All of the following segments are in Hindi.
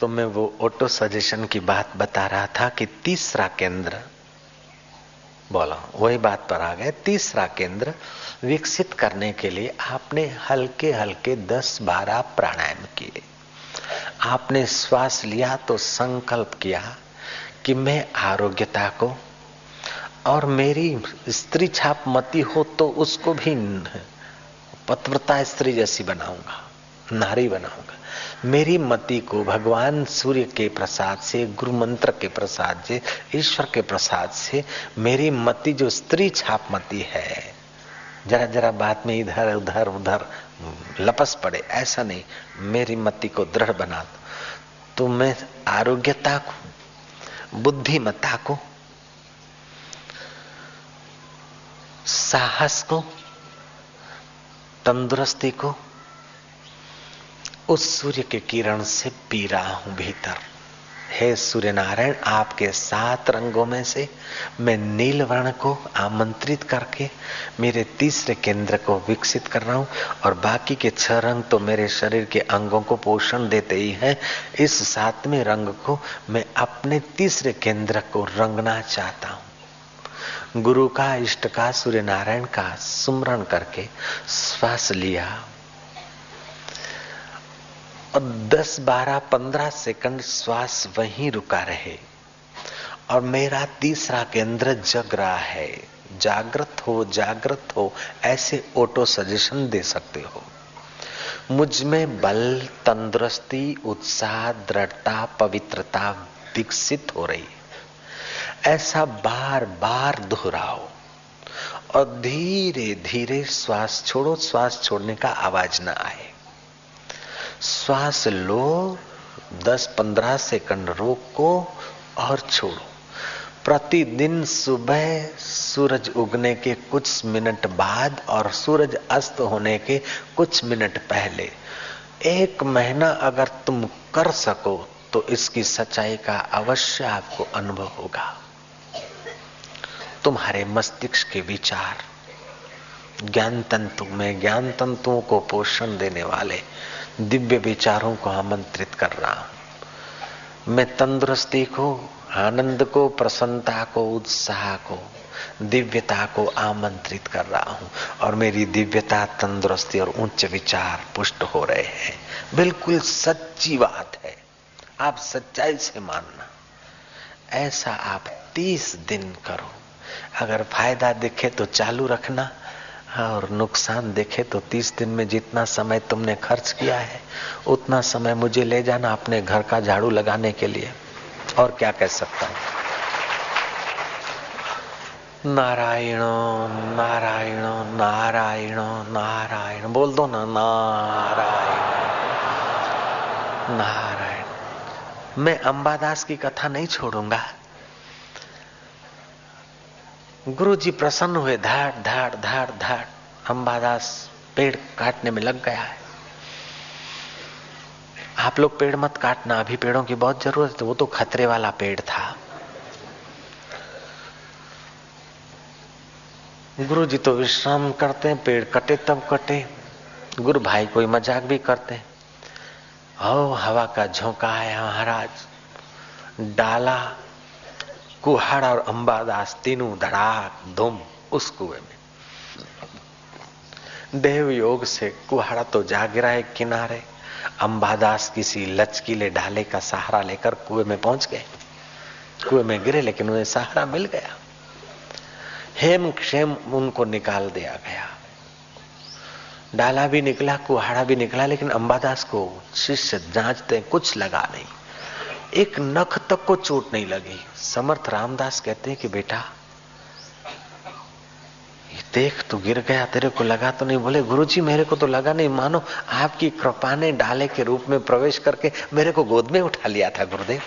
तो मैं वो ऑटो सजेशन की बात बता रहा था कि तीसरा केंद्र, बोला, वही बात पर आ गए। तीसरा केंद्र विकसित करने के लिए आपने हल्के हल्के दस बारह प्राणायाम किए। आपने श्वास लिया तो संकल्प किया कि मैं आरोग्यता को और मेरी स्त्री छाप मती हो तो उसको भी पत्रता स्त्री जैसी बनाऊँगा, नारी बनाऊँगा। मेरी मति को भगवान सूर्य के प्रसाद से गुरु मंत्र के प्रसाद से, ईश्वर के प्रसाद से मेरी मति जो स्त्री छाप मती है। जरा जरा बात में इधर, उधर उधर लपस पड़े, ऐसा नहीं। मेरी मति को दृढ़ बना दो। तो मैं आरोग्यता को बुद्धिमत्ता को, साहस को, तंदुरुस्ती को उस सूर्य के किरण से पी रहा हूँ भीतर। हे सूर्य नारायण आपके सात रंगों में से मैं नील वर्ण को आमंत्रित करके मेरे तीसरे केंद्र को विकसित कर रहा हूँ और बाकी के छह रंग तो मेरे शरीर के अंगों को पोषण देते ही हैं। इस सातवें रंग को मैं अपने तीसरे केंद्र को रंगना चाहता हूँ। गुरु का इष्ट का सूर्य नारायण का सुमरण करके श्वास लिया। और 10, 12, 15 सेकंड श्वास वहीं रुका रहे। और मेरा तीसरा केंद्र जग रहा है। जागृत हो जागृत हो ऐसे ऑटो सजेशन दे सकते हो। मुझमें बल तंदुरुस्ती उत्साह दृढ़ता पवित्रता विकसित हो रही। ऐसा बार बार दोहराओ। और धीरे धीरे श्वास छोड़ो श्वास छोड़ने का आवाज़ ना आए। श्वास लो 10-15 सेकंड रोको और छोड़ो। प्रतिदिन सुबह सूरज उगने के कुछ मिनट बाद और सूरज अस्त होने के कुछ मिनट पहले। एक महीना अगर तुम कर सको तो इसकी सच्चाई का अवश्य आपको अनुभव होगा। तुम्हारे मस्तिष्क के विचार, ज्ञान तंतु में ज्ञान तंतुओं को पोषण देने वाले दिव्य विचारों को आमंत्रित कर रहा हूँ। मैं तंदुरुस्ती को, आनंद को, प्रसन्नता को, उत्साह को, दिव्यता को आमंत्रित कर रहा हूँ और मेरी दिव्यता, तंदुरुस्ती और उच्च विचार पुष्ट हो रहे हैं। बिल्कुल सच्ची बात है। आप सच्चाई से मानना। ऐसा आप तीस दिन करो। अगर फ़ायदा दिखे तो चालू रखना। और नुकसान देखे तो तीस दिन में जितना समय तुमने खर्च किया है, उतना समय मुझे ले जाना अपने घर का झाड़ू लगाने के लिए। और क्या कह सकता हूँ? नारायण नारायण नारायण नारायण। बोल दो ना, नारायण। नारायण। मैं अंबादास की कथा नहीं छोड़ूँगा। गुरु जी प्रसन्न हुए, धाड़ धाड़ धाड़ धाड़। अंबादास पेड़ काटने में लग गया है। आप लोग पेड़ मत काटना, अभी पेड़ों की बहुत ज़रूरत है वो तो खतरे वाला पेड़ था। गुरु जी तो विश्राम करते हैं, पेड़ कटे तब कटे। गुरु भाई कोई मज़ाक भी करते हो। हवा का झोंका है महाराज। डाला कुहाड़ा और अंबादास तीनों धड़ाक, धुम उस कुएँ में देव योग से कुहाड़ा तो जा गिरा है किनारे अंबादास किसी लचकीले ढाले का सहारा लेकर कुएँ में पहुँच गए। कुएँ में गिरे, लेकिन उन्हें सहारा मिल गया। हेम क्षेम उनको निकाल दिया गया। डाला भी निकला, कुहाड़ा भी निकला, लेकिन अंबादास को शिष्य जांचते कुछ लगा नहीं। एक नख तक को चोट नहीं लगी। समर्थ रामदास कहते हैं कि बेटा देख तू गिर गया, तेरे को लगा तो नहीं। बोले, गुरुजी, मेरे को तो लगा नहीं। मानो, आपकी कृपा ने डाले के रूप में प्रवेश करके मेरे को गोद में उठा लिया था, गुरुदेव।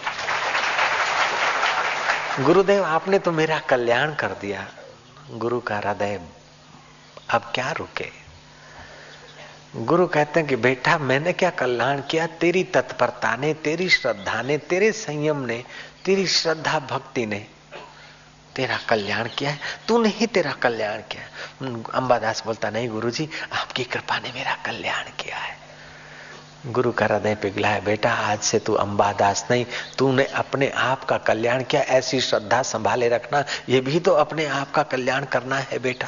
गुरुदेव, आपने तो मेरा कल्याण कर दिया। गुरु का हृदय अब क्या रुके? गुरु कहते हैं कि बेटा, मैंने क्या कल्याण किया? तेरी तत्परता ने, तेरी श्रद्धा ने, तेरे संयम ने, तेरी श्रद्धा भक्ति ने तेरा कल्याण किया है। तूने ही तेरा कल्याण किया अंबादास बोलता, नहीं गुरुजी, आपकी कृपा ने मेरा कल्याण किया है। गुरु का हृदय पिघला है, बेटा, आज से तू अंबादास नहीं, तूने अपने आप का कल्याण किया, ऐसी श्रद्धा संभाले रखना, ये भी तो अपने आप का कल्याण करना है, बेटा।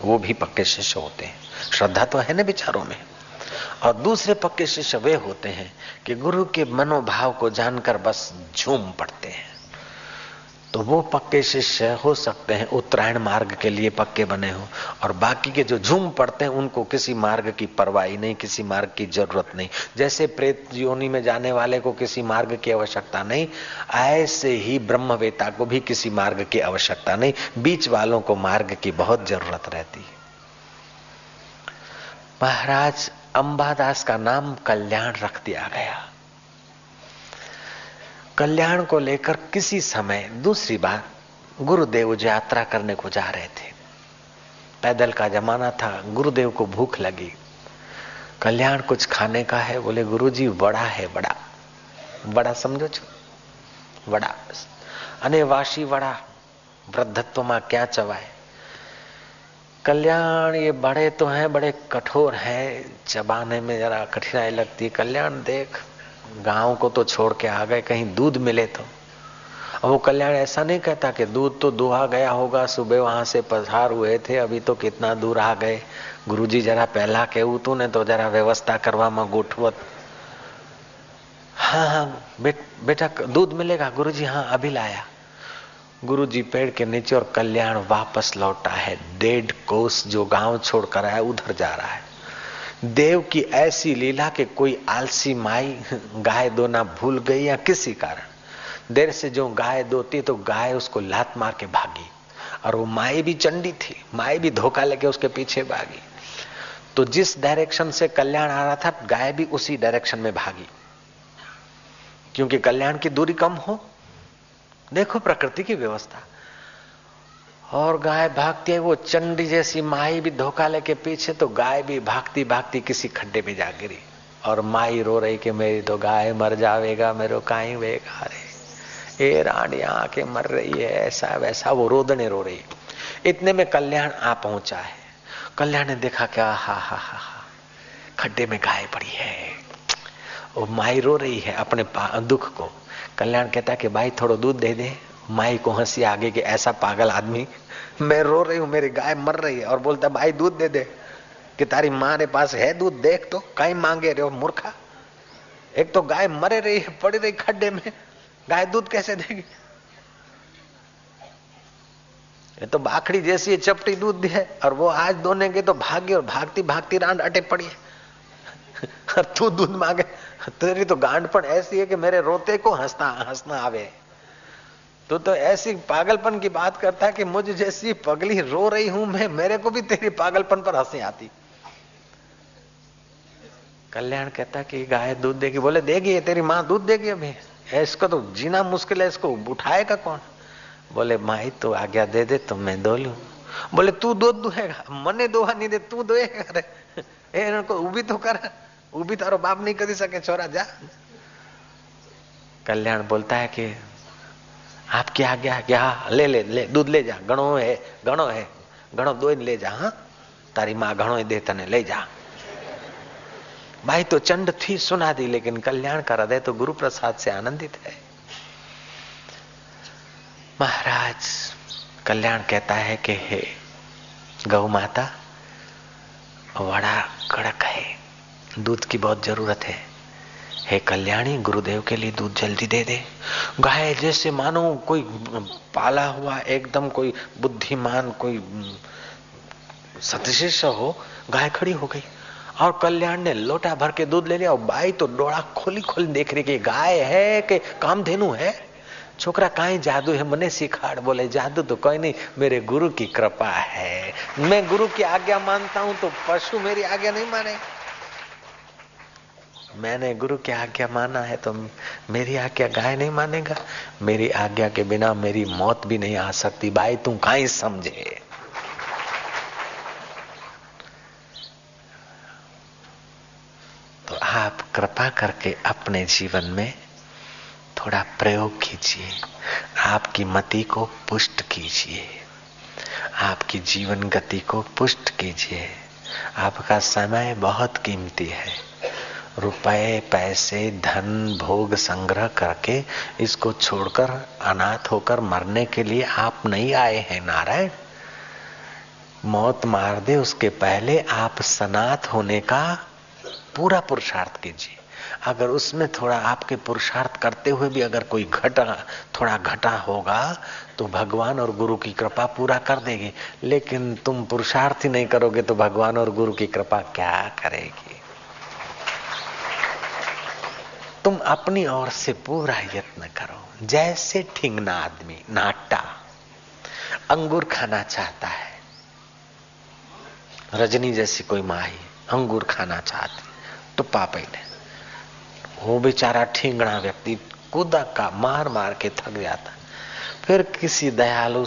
वो भी पक्के शिष्य होते हैं। श्रद्धा तो है ना विचारों में। और दूसरे पक्के शिष्य वे होते हैं कि गुरु के मनोभाव को जानकर बस झूम पड़ते हैं। तो वो पक्के शिष्य हो सकते हैं उत्तरायण मार्ग के लिए पक्के बने हो। और बाकी के जो झूम पड़ते हैं, उनको किसी मार्ग की परवाही नहीं, किसी मार्ग की ज़रूरत नहीं। जैसे प्रेत योनि में जाने वाले को किसी मार्ग की आवश्यकता नहीं, ऐसे ही ब्रह्मवेता को भी किसी मार्ग की आवश्यकता नहीं। बीच वालों को मार्ग की बहुत ज़रूरत रहती है। महाराज, अंबादास का नाम कल्याण रख दिया गया। कल्याण को लेकर किसी समय दूसरी बार गुरुदेव यात्रा करने को जा रहे थे पैदल का जमाना था गुरुदेव को भूख लगी कल्याण कुछ खाने का है बोले गुरुजी बड़ा है बड़ा बड़ा समझो છો વડા અને વાશી વડા વૃદ્ધત્વમાં ક્યાં ચવાય कल्याण ये बड़े तो हैं बड़े कठोर हैं चबाने में जरा कठिनाई लगती है कल्याण देख गांव को तो छोड़ के आ गए कहीं दूध मिले तो अब वो कल्याण ऐसा नहीं कहता कि दूध तो दुहा गया होगा सुबह वहां से पसार हुए थे अभी तो कितना दूर आ गए गुरुजी जरा पहला કેવું તું ને તો જરા વ્યવસ્થા કરવામાં ગોઠવત हाँ हाँ बेट, बेटा दूध मिलेगा गुरुजी हाँ अभी लाया गुरुजी पेड़ के नीचे और कल्याण वापस लौटा है डेढ़ कोस जो गांव छोड़कर आया उधर जा रहा है देव की ऐसी लीला के कोई आलसी माई गाय दोना भूल गई या किसी कारण। देर से जो गाय दोती तो गाय उसको लात मार के भागी और वो माई भी चंडी थी, माई भी धोखा लेके उसके पीछे भागी। तो जिस डायरेक्शन से कल्याण आ रहा था, गाय भी उसी डायरेक्शन में भागी। क्योंकि कल्याण की दूरी कम हो। देखो प्रकृति की व्यवस्था। और गाय भागती है, वो चंडी जैसी माई भी धोखा लेके पीछे तो गाय भी भागती भागती किसी खड्डे में जा गिरी। और माई रो रही कि मेरी तो गाय मर जावेगा, मेरे काई वेगा रे। ए रानिया आके मर रही है, ऐसा वैसा वो रोदने रो रही। इतने में कल्याण आ पहुँचा है। कल्याण ने देखा क्या हा हा हा हा, खड्डे में गाय पड़ी है। वो माई रो रही है अपने दुख को। कल्याण कहता है कि भाई थोड़ा दूध दे दे। माई को हँसी आगे कि ऐसा पागल आदमी, मैं रो रही हूँ, मेरी गाय मर रही है। और बोलता, भाई, दूध दे दे। कि तारी माँ पास है दूध, देख तो कहीं मांगे रहे हो, मूर्खा। एक तो गाय मरे रही है, पड़ी रही खड्डे में। गाय दूध कैसे देगी? ये तो बाखड़ी जैसी चपटी दूध दी है। और वो आज दोने के तो भागी और भागती भागती रांड अटे पड़ी है। और तू दूध मांगे। तेरी तो गांड पर ऐसी है कि मेरे रोते को हंसना हंसना आवे। तो तो ऐसी पागलपन की बात करता है कि मुझ जैसी पगली रो रही हूँ मैं, मेरे को भी तेरी पागलपन पर हँसी आती। कल्याण कहता कि गाय दूध देगी, बोले, देगी तेरी माँ दूध देगी अभी। इसको तो जीना मुश्किल है, इसको उठाएगा कौन? बोले, माई तो आज्ञा दे दे तो मैं दो लू। बोले, तू दूध दुहेगा, मने दोहा नहीं दे, तू दोएगा रे। इनको उभी तो कर, उभी तारो बाप नहीं कर सके, छोरा, जा। कल्याण बोलता है कि आपकी आज्ञा क्या ले ले ले, दूध ले जा। घणो है घणो है। घणो दो ले जा हाँ? तारी माँ घणो दे तने ले जा। भाई तो चंड थी सुना दी, लेकिन कल्याण का हृदय तो गुरु प्रसाद से आनंदित है। महाराज, कल्याण कहता है कि हे गौ माता बड़ा कड़क है। दूध की बहुत ज़रूरत है। हे कल्याणी, गुरुदेव के लिए दूध जल्दी दे दे। गाय, जैसे मानो कोई पाला हुआ, एकदम कोई बुद्धिमान, कोई सतशिष्य हो, गाय खड़ी हो गई। और कल्याण ने लोटा भर के दूध ले लिया, और बाई तो डोड़ा खोली खोली देख रही कि गाय है कि कामधेनु है? छोकरा, काई जादू है, मने सिखाड़, बोले, जादू तो कोई नहीं, मेरे गुरु की कृपा है। मैं गुरु की आज्ञा मानता हूँ तो पशु मेरी आज्ञा नहीं माने। मैंने गुरु की आज्ञा माना है तो मेरी आज्ञा गाय नहीं मानेगा। मेरी आज्ञा के बिना मेरी मौत भी नहीं आ सकती। भाई, तू कहीं समझे? तो आप कृपा करके अपने जीवन में थोड़ा प्रयोग कीजिए। आपकी मति को पुष्ट कीजिए। आपकी जीवन गति को पुष्ट कीजिए। आपका समय बहुत कीमती है। रुपए, पैसे, धन, भोग संग्रह करके इसको छोड़कर, अनाथ होकर मरने के लिए आप नहीं आए हैं, नारायण। मौत मार दे उसके पहले, आप सनात होने का पूरा पुरुषार्थ कीजिए। अगर उसमें थोड़ा आपके पुरुषार्थ करते हुए भी अगर कोई घटा, थोड़ा घटा होगा तो भगवान और गुरु की कृपा पूरा कर देगी। लेकिन तुम पुरुषार्थ ही नहीं करोगे तो भगवान और गुरु की कृपा क्या करेगी? तुम अपनी ओर से पूरा यत्न करो। जैसे ठिंगना आदमी, नाटा। अंगूर खाना चाहता है। रजनी जैसी कोई माही अंगूर खाना चाहती टुप्पा ने वो बेचारा ठिंगड़ा व्यक्ति कूदा का मार मार के थक जाता। फिर किसी दयालु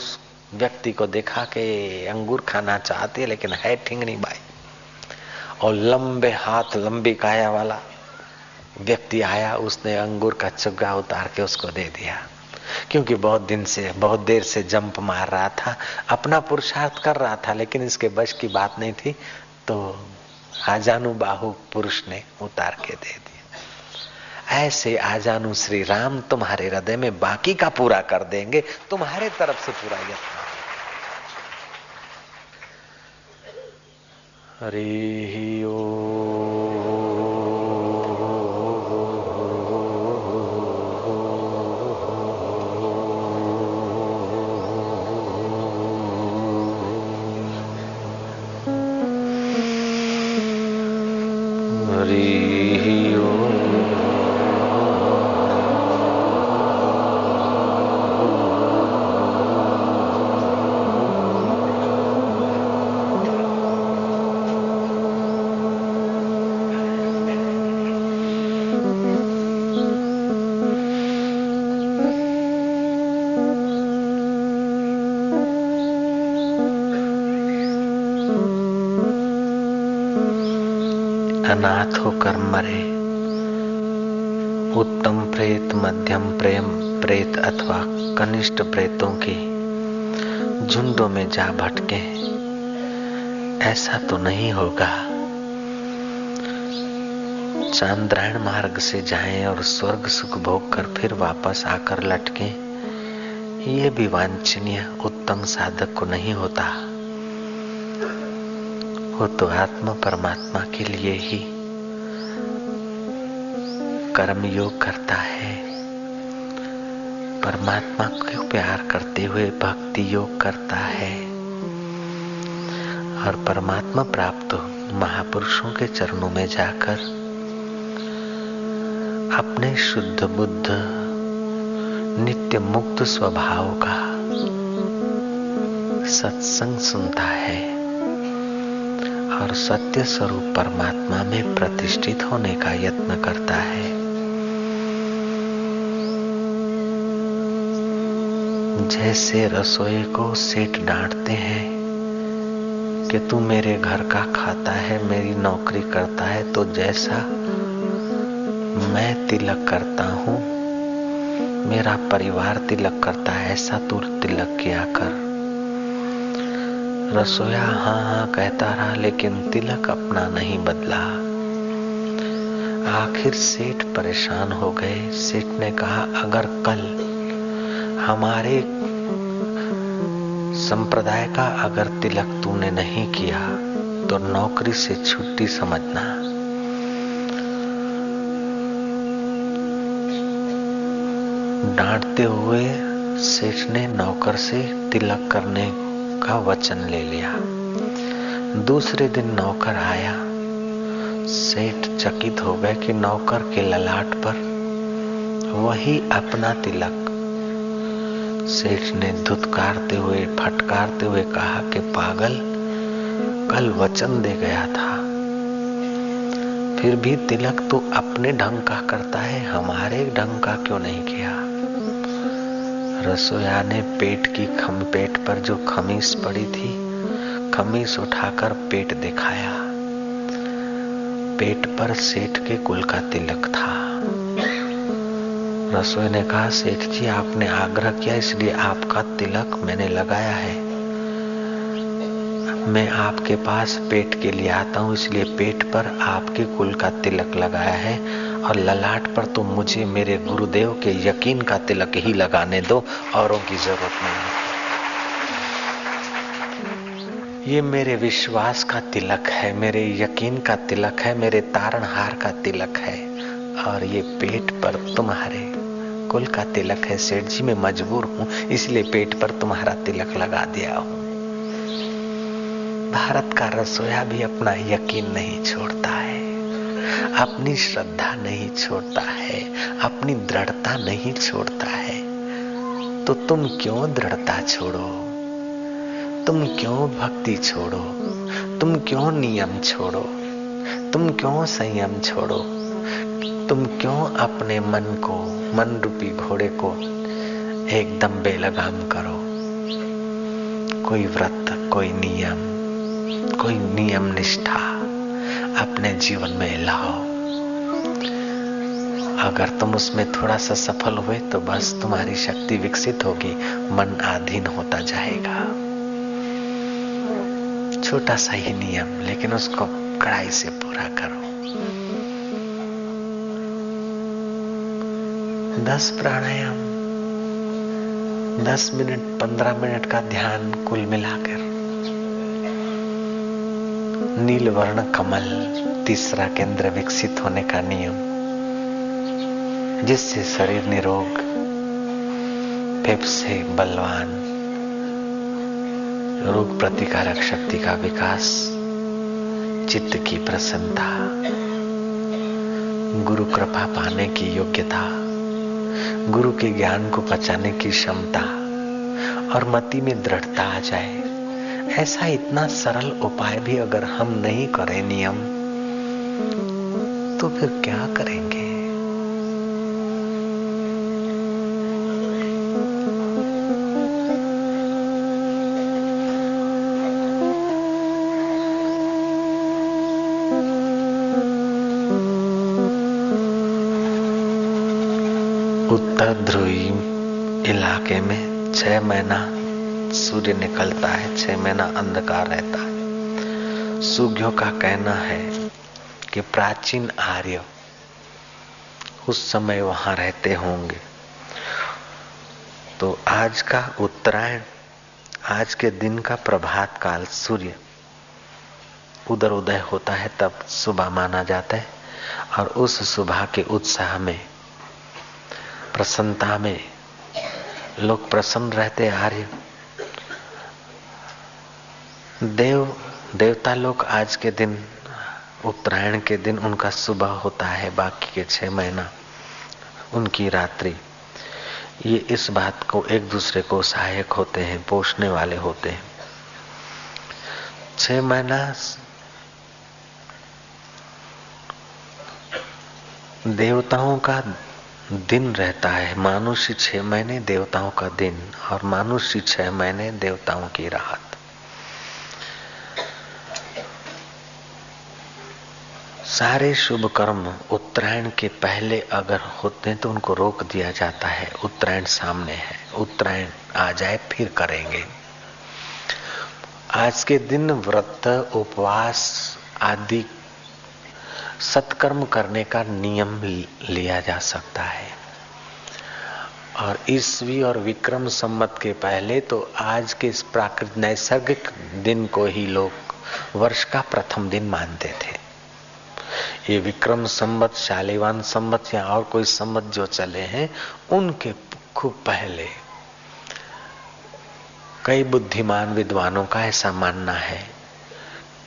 व्यक्ति को देखा कि अंगूर खाना चाहती है, लेकिन है ठिंगनी बाई। और लंबे हाथ, लंबी काया वाला व्यक्ति आया, उसने अंगूर का चुग्गा उतार के उसको दे दिया। क्योंकि बहुत दिन से, बहुत देर से जंप मार रहा था, अपना पुरुषार्थ कर रहा था, लेकिन इसके बश की बात नहीं थी तो आजानु बाहु पुरुष ने उतार के दे दिया। ऐसे आजानु श्री राम तुम्हारे हृदय में बाकी का पूरा कर देंगे, तुम्हारे तरफ़ से पूरा यत्न। हरि ओ। अनाथ होकर मरे। उत्तम प्रेत, मध्यम प्रेम, प्रेत अथवा कनिष्ठ प्रेतों की झुंडों में जा भटके, ऐसा तो नहीं होगा। चांद्रायण मार्ग से जाएँ और स्वर्ग सुख भोग कर फिर वापस आकर लटके, ये भी वांछनीय उत्तम साधक को नहीं होता। वो तो आत्मा परमात्मा के लिए ही कर्म योग करता है। परमात्मा को प्यार करते हुए भक्ति योग करता है। और परमात्मा प्राप्त महापुरुषों के चरणों में जाकर अपने शुद्ध बुद्ध, नित्य मुक्त स्वभाव का सत्संग सुनता है। और सत्य स्वरूप परमात्मा में प्रतिष्ठित होने का यत्न करता है। जैसे रसोई को सेठ डांटते हैं कि तू मेरे घर का खाता है, मेरी नौकरी करता है तो जैसा मैं तिलक करता हूँ, मेरा परिवार तिलक करता है, ऐसा तू तिलक किया कर। रसोया हाँ हाँ कहता रहा, लेकिन तिलक अपना नहीं बदला। आखिर सेठ परेशान हो गए। सेठ ने कहा, अगर कल हमारे संप्रदाय का अगर तिलक तूने नहीं किया तो नौकरी से छुट्टी समझना। डांटते हुए सेठ ने नौकर से तिलक करने का वचन ले लिया। दूसरे दिन नौकर आया। सेठ चकित हो गए कि नौकर के ललाट पर वही अपना तिलक। सेठ ने धुतकारते हुए, फटकारते हुए कहा कि, पागल, कल वचन दे गया था। फिर भी तिलक तो अपने ढंग का करता है, हमारे ढंग का क्यों नहीं किया? रसोया ने पेट की खम पेट पर जो खमीस पड़ी थी, खमीस उठाकर पेट दिखाया। पेट पर सेठ के कुल का तिलक था। रसोई ने कहा, सेठ जी, आपने आग्रह किया, इसलिए आपका तिलक मैंने लगाया है। मैं आपके पास पेट के लिए आता हूँ, इसलिए पेट पर आपके कुल का तिलक लगाया है। और ललाट पर तुम मुझे मेरे गुरुदेव के यकीन का तिलक ही लगाने दो, औरों की ज़रूरत नहीं। ये मेरे विश्वास का तिलक है, मेरे यकीन का तिलक है, मेरे तारणहार का तिलक है, और ये पेट पर तुम्हारे कुल का तिलक है। सेठ जी, मैं मजबूर हूँ, इसलिए पेट पर तुम्हारा तिलक लगा दिया हूँ। भारत का रसोया भी अपना यकीन नहीं छोड़ता है। अपनी श्रद्धा नहीं छोड़ता है, अपनी दृढ़ता नहीं छोड़ता है। तो तुम क्यों दृढ़ता छोड़ो? तुम क्यों भक्ति छोड़ो? तुम क्यों नियम छोड़ो? तुम क्यों संयम छोड़ो? तुम क्यों अपने मन को, मन रूपी घोड़े को एकदम बेलगाम करो? कोई व्रत, कोई नियम कोई नियम निष्ठा। अपने जीवन में लाओ। अगर तुम उसमें थोड़ा सा सफल हुए तो बस तुम्हारी शक्ति विकसित होगी, मन आधीन होता जाएगा। छोटा सा ही नियम, लेकिन उसको कड़ाई से पूरा करो। दस प्राणायाम, दस मिनट, पंद्रह मिनट का ध्यान कुल मिलाकर। नील वर्ण कमल तीसरा केंद्र विकसित होने का नियम, जिससे शरीर निरोग फेफसे बलवान, रोग प्रतिकारक शक्ति का विकास, चित्त की प्रसन्नता, गुरु कृपा पाने की योग्यता, गुरु के ज्ञान को पचाने की क्षमता, और मति में दृढ़ता आ जाए। ऐसा इतना सरल उपाय भी अगर हम नहीं करें नियम तो फिर क्या करेंगे? उत्तर ध्रुवी इलाके में छह महीना सूर्य निकलता है, छह महीना अंधकार रहता है। सुज्ञों का कहना है कि प्राचीन आर्य उस समय वहाँ रहते होंगे। तो आज का उत्तरायण, आज के दिन का प्रभात काल, सूर्य उधर उदय होता है, तब सुबह माना जाता है और उस सुबह के उत्साह में, प्रसन्नता में, लोग प्रसन्न रहते आर्य। देव, देवता लोग आज के दिन, उत्तरायण के दिन उनका सुबह होता है, बाकी के छह महीना उनकी रात्रि। ये इस बात को एक दूसरे को सहायक होते हैं, पोषने वाले होते हैं। छह महीना देवताओं का दिन रहता है मानुष्य छह महीने देवताओं का दिन, और मानुष्य छह महीने देवताओं की रात। सारे शुभ कर्म उत्तरायण के पहले अगर होते हैं तो उनको रोक दिया जाता है। उत्तरायण सामने है। उत्तरायण आ जाए, फिर करेंगे। आज के दिन व्रत, उपवास आदि सत्कर्म करने का नियम लिया जा सकता है। और ईस्वी और विक्रम सम्मत के पहले तो आज के इस प्राकृतिक नैसर्गिक दिन को ही लोग वर्ष का प्रथम दिन मानते थे। ये विक्रम संबत, शालिवान संबत या और कोई संबत जो चले हैं, उनके खूब पहले। कई बुद्धिमान विद्वानों का ऐसा मानना है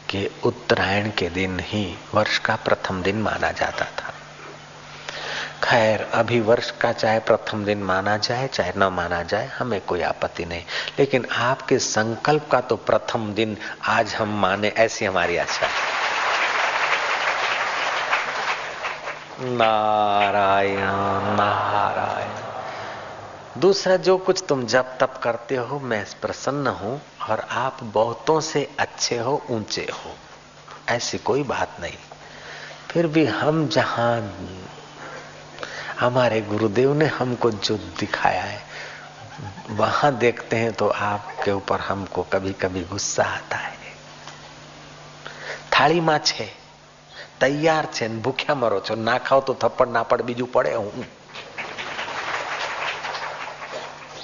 कि उत्तरायण के दिन ही वर्ष का प्रथम दिन माना जाता था। खैर, अभी वर्ष का चाहे प्रथम दिन माना जाए, चाहे न माना जाए, हमें कोई आपत्ति नहीं। लेकिन आपके संकल्प का तो प्रथम दिन आज हम माने, ऐसी हमारी आशा है। नारायण नारायण। दूसरा जो कुछ तुम जब तप करते हो, मैं प्रसन्न हूँ और आप बहुतों से अच्छे हो, ऊँचे हो। ऐसी कोई बात नहीं। फिर भी हम जहाँ हमारे गुरुदेव ने हमको जो दिखाया है, वहाँ देखते हैं तो आपके ऊपर हमको कभी कभी गुस्सा आता है। थाली माछ है તૈયાર છે ભૂખ્યા મરો છો ના ખાઓ તો થપ્પડ ના પડ બીજું પડે હું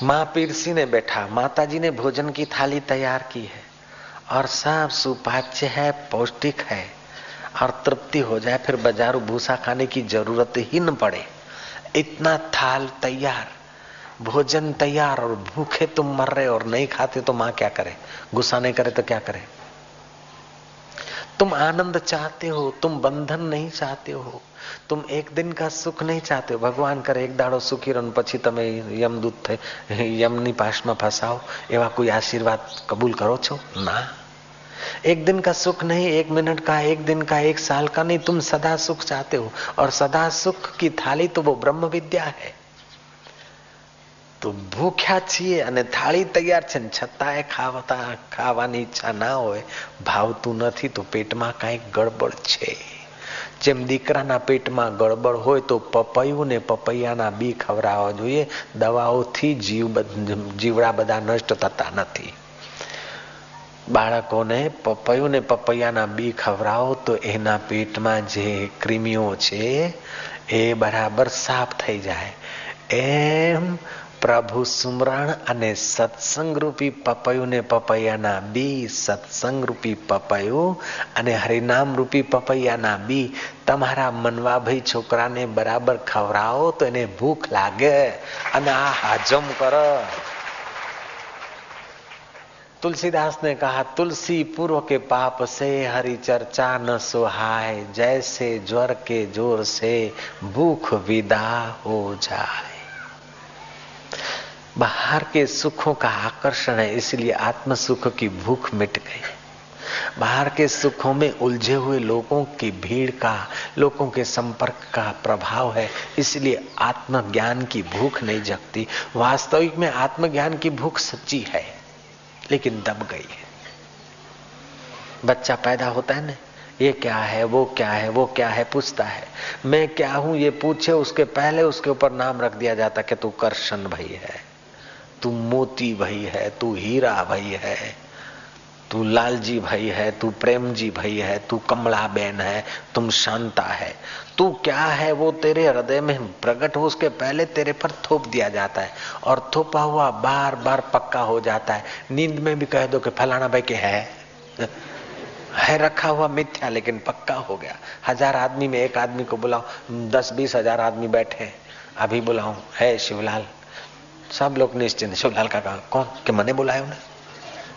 माँ पीरसी ने बैठा माता जी ने भोजन की थाली तैयार की है और सब सुपाच्य है पौष्टिक है और तृप्ति हो जाए फिर बाजारू भूसा खाने की जरूरत ही न पड़े इतना थाल तैयार भोजन तैयार और भूखे तुम मर रहे और नहीं खाते तो माँ क्या करे गुस्सा नहीं करे तो क्या करे तुम आनंद चाहते हो तुम बंधन नहीं चाहते हो तुम एक दिन का सुख नहीं चाहते हो भगवान करे एक દાડો સુખી રહો પછી તમે યમદૂત થઈ યમની પાશમાં ફસાઓ એવા કોઈ આશીર્વાદ કબૂલ કરો છો ના एक दिन का सुख नहीं एक मिनट का एक दिन का एक साल का नहीं तुम सदा सुख चाहते हो और सदा सुख की थाली तो वो ब्रह्म विद्या है તો ભૂખ્યા છીએ અને થાળી તૈયાર છે ને છતાંય ખાવતા ખાવાની ઈચ્છા ના હોય, ભાવતું નથી તો પેટમાં કાંઈક ગડબડ છે. જેમ દીકરાના પેટમાં ગડબડ હોય તો પપૈયું ને પપૈયાના બી ખવડાવવા જોઈએ, દવાઓથી જીવ જીવડા બધા નષ્ટ થતા નથી. બાળકોને પપૈયું ને પપૈયાના બી ખવડાવો તો એના પેટમાં જે ક્રિમિઓ છે, એ બરાબર સાફ થઈ જાય. એમ પ્રભુ સુમરણ અને સત્સંગ રૂપી પપૈયું ને પપૈયાના બી સત્સંગ રૂપી પપૈયું અને હરિનામ રૂપી પપૈયાના બી તમારા મનવાભાઈ છોકરાને બરાબર ખવડાવો તો એને ભૂખ લાગે અને આ હાજમ કરો तुलसीदास ने कहा तुलसी पूर्व के पाप से हरि चर्चा न सुहाय जैसे ज्वर के जोर से भूख विदा हो जाए बाहर के सुखों का आकर्षण है, इसलिए आत्म सुख की भूख मिट गई। बाहर के सुखों में उलझे हुए लोगों की भीड़ का, लोगों के संपर्क का प्रभाव है, इसलिए आत्मज्ञान की भूख नहीं जगती। वास्तविक में आत्मज्ञान की भूख सच्ची है, लेकिन दब गई है। बच्चा पैदा होता है ना ये क्या है, वो क्या है, वो क्या है, पूछता है। मैं क्या हूँ, ये पूछे, उसके पहले उसके ऊपर नाम रख दिया जाता कि तू करशन भाई है, तू मोती भाई है, तू हीरा भाई है, तू लालजी भाई है, तू प्रेम जी भाई है, तू कमला बेन है, तुम शांता है। तू क्या है, वो तेरे हृदय में प्रकट हो, उसके पहले तेरे पर थोप दिया जाता है और थोपा हुआ बार बार पक्का हो जाता है। नींद में भी कह दो कि फलाना भाई के है। है रखा हुआ मिथ्या लेकिन पक्का हो गया हजार आदमी में एक आदमी को बुलाओ दस बीस हजार आदमी बैठे अभी बुलाओ है शिवलाल सब लोग નિશ્ચિંત શિવલાલ કાકા કોણ કે મને બોલાયો ને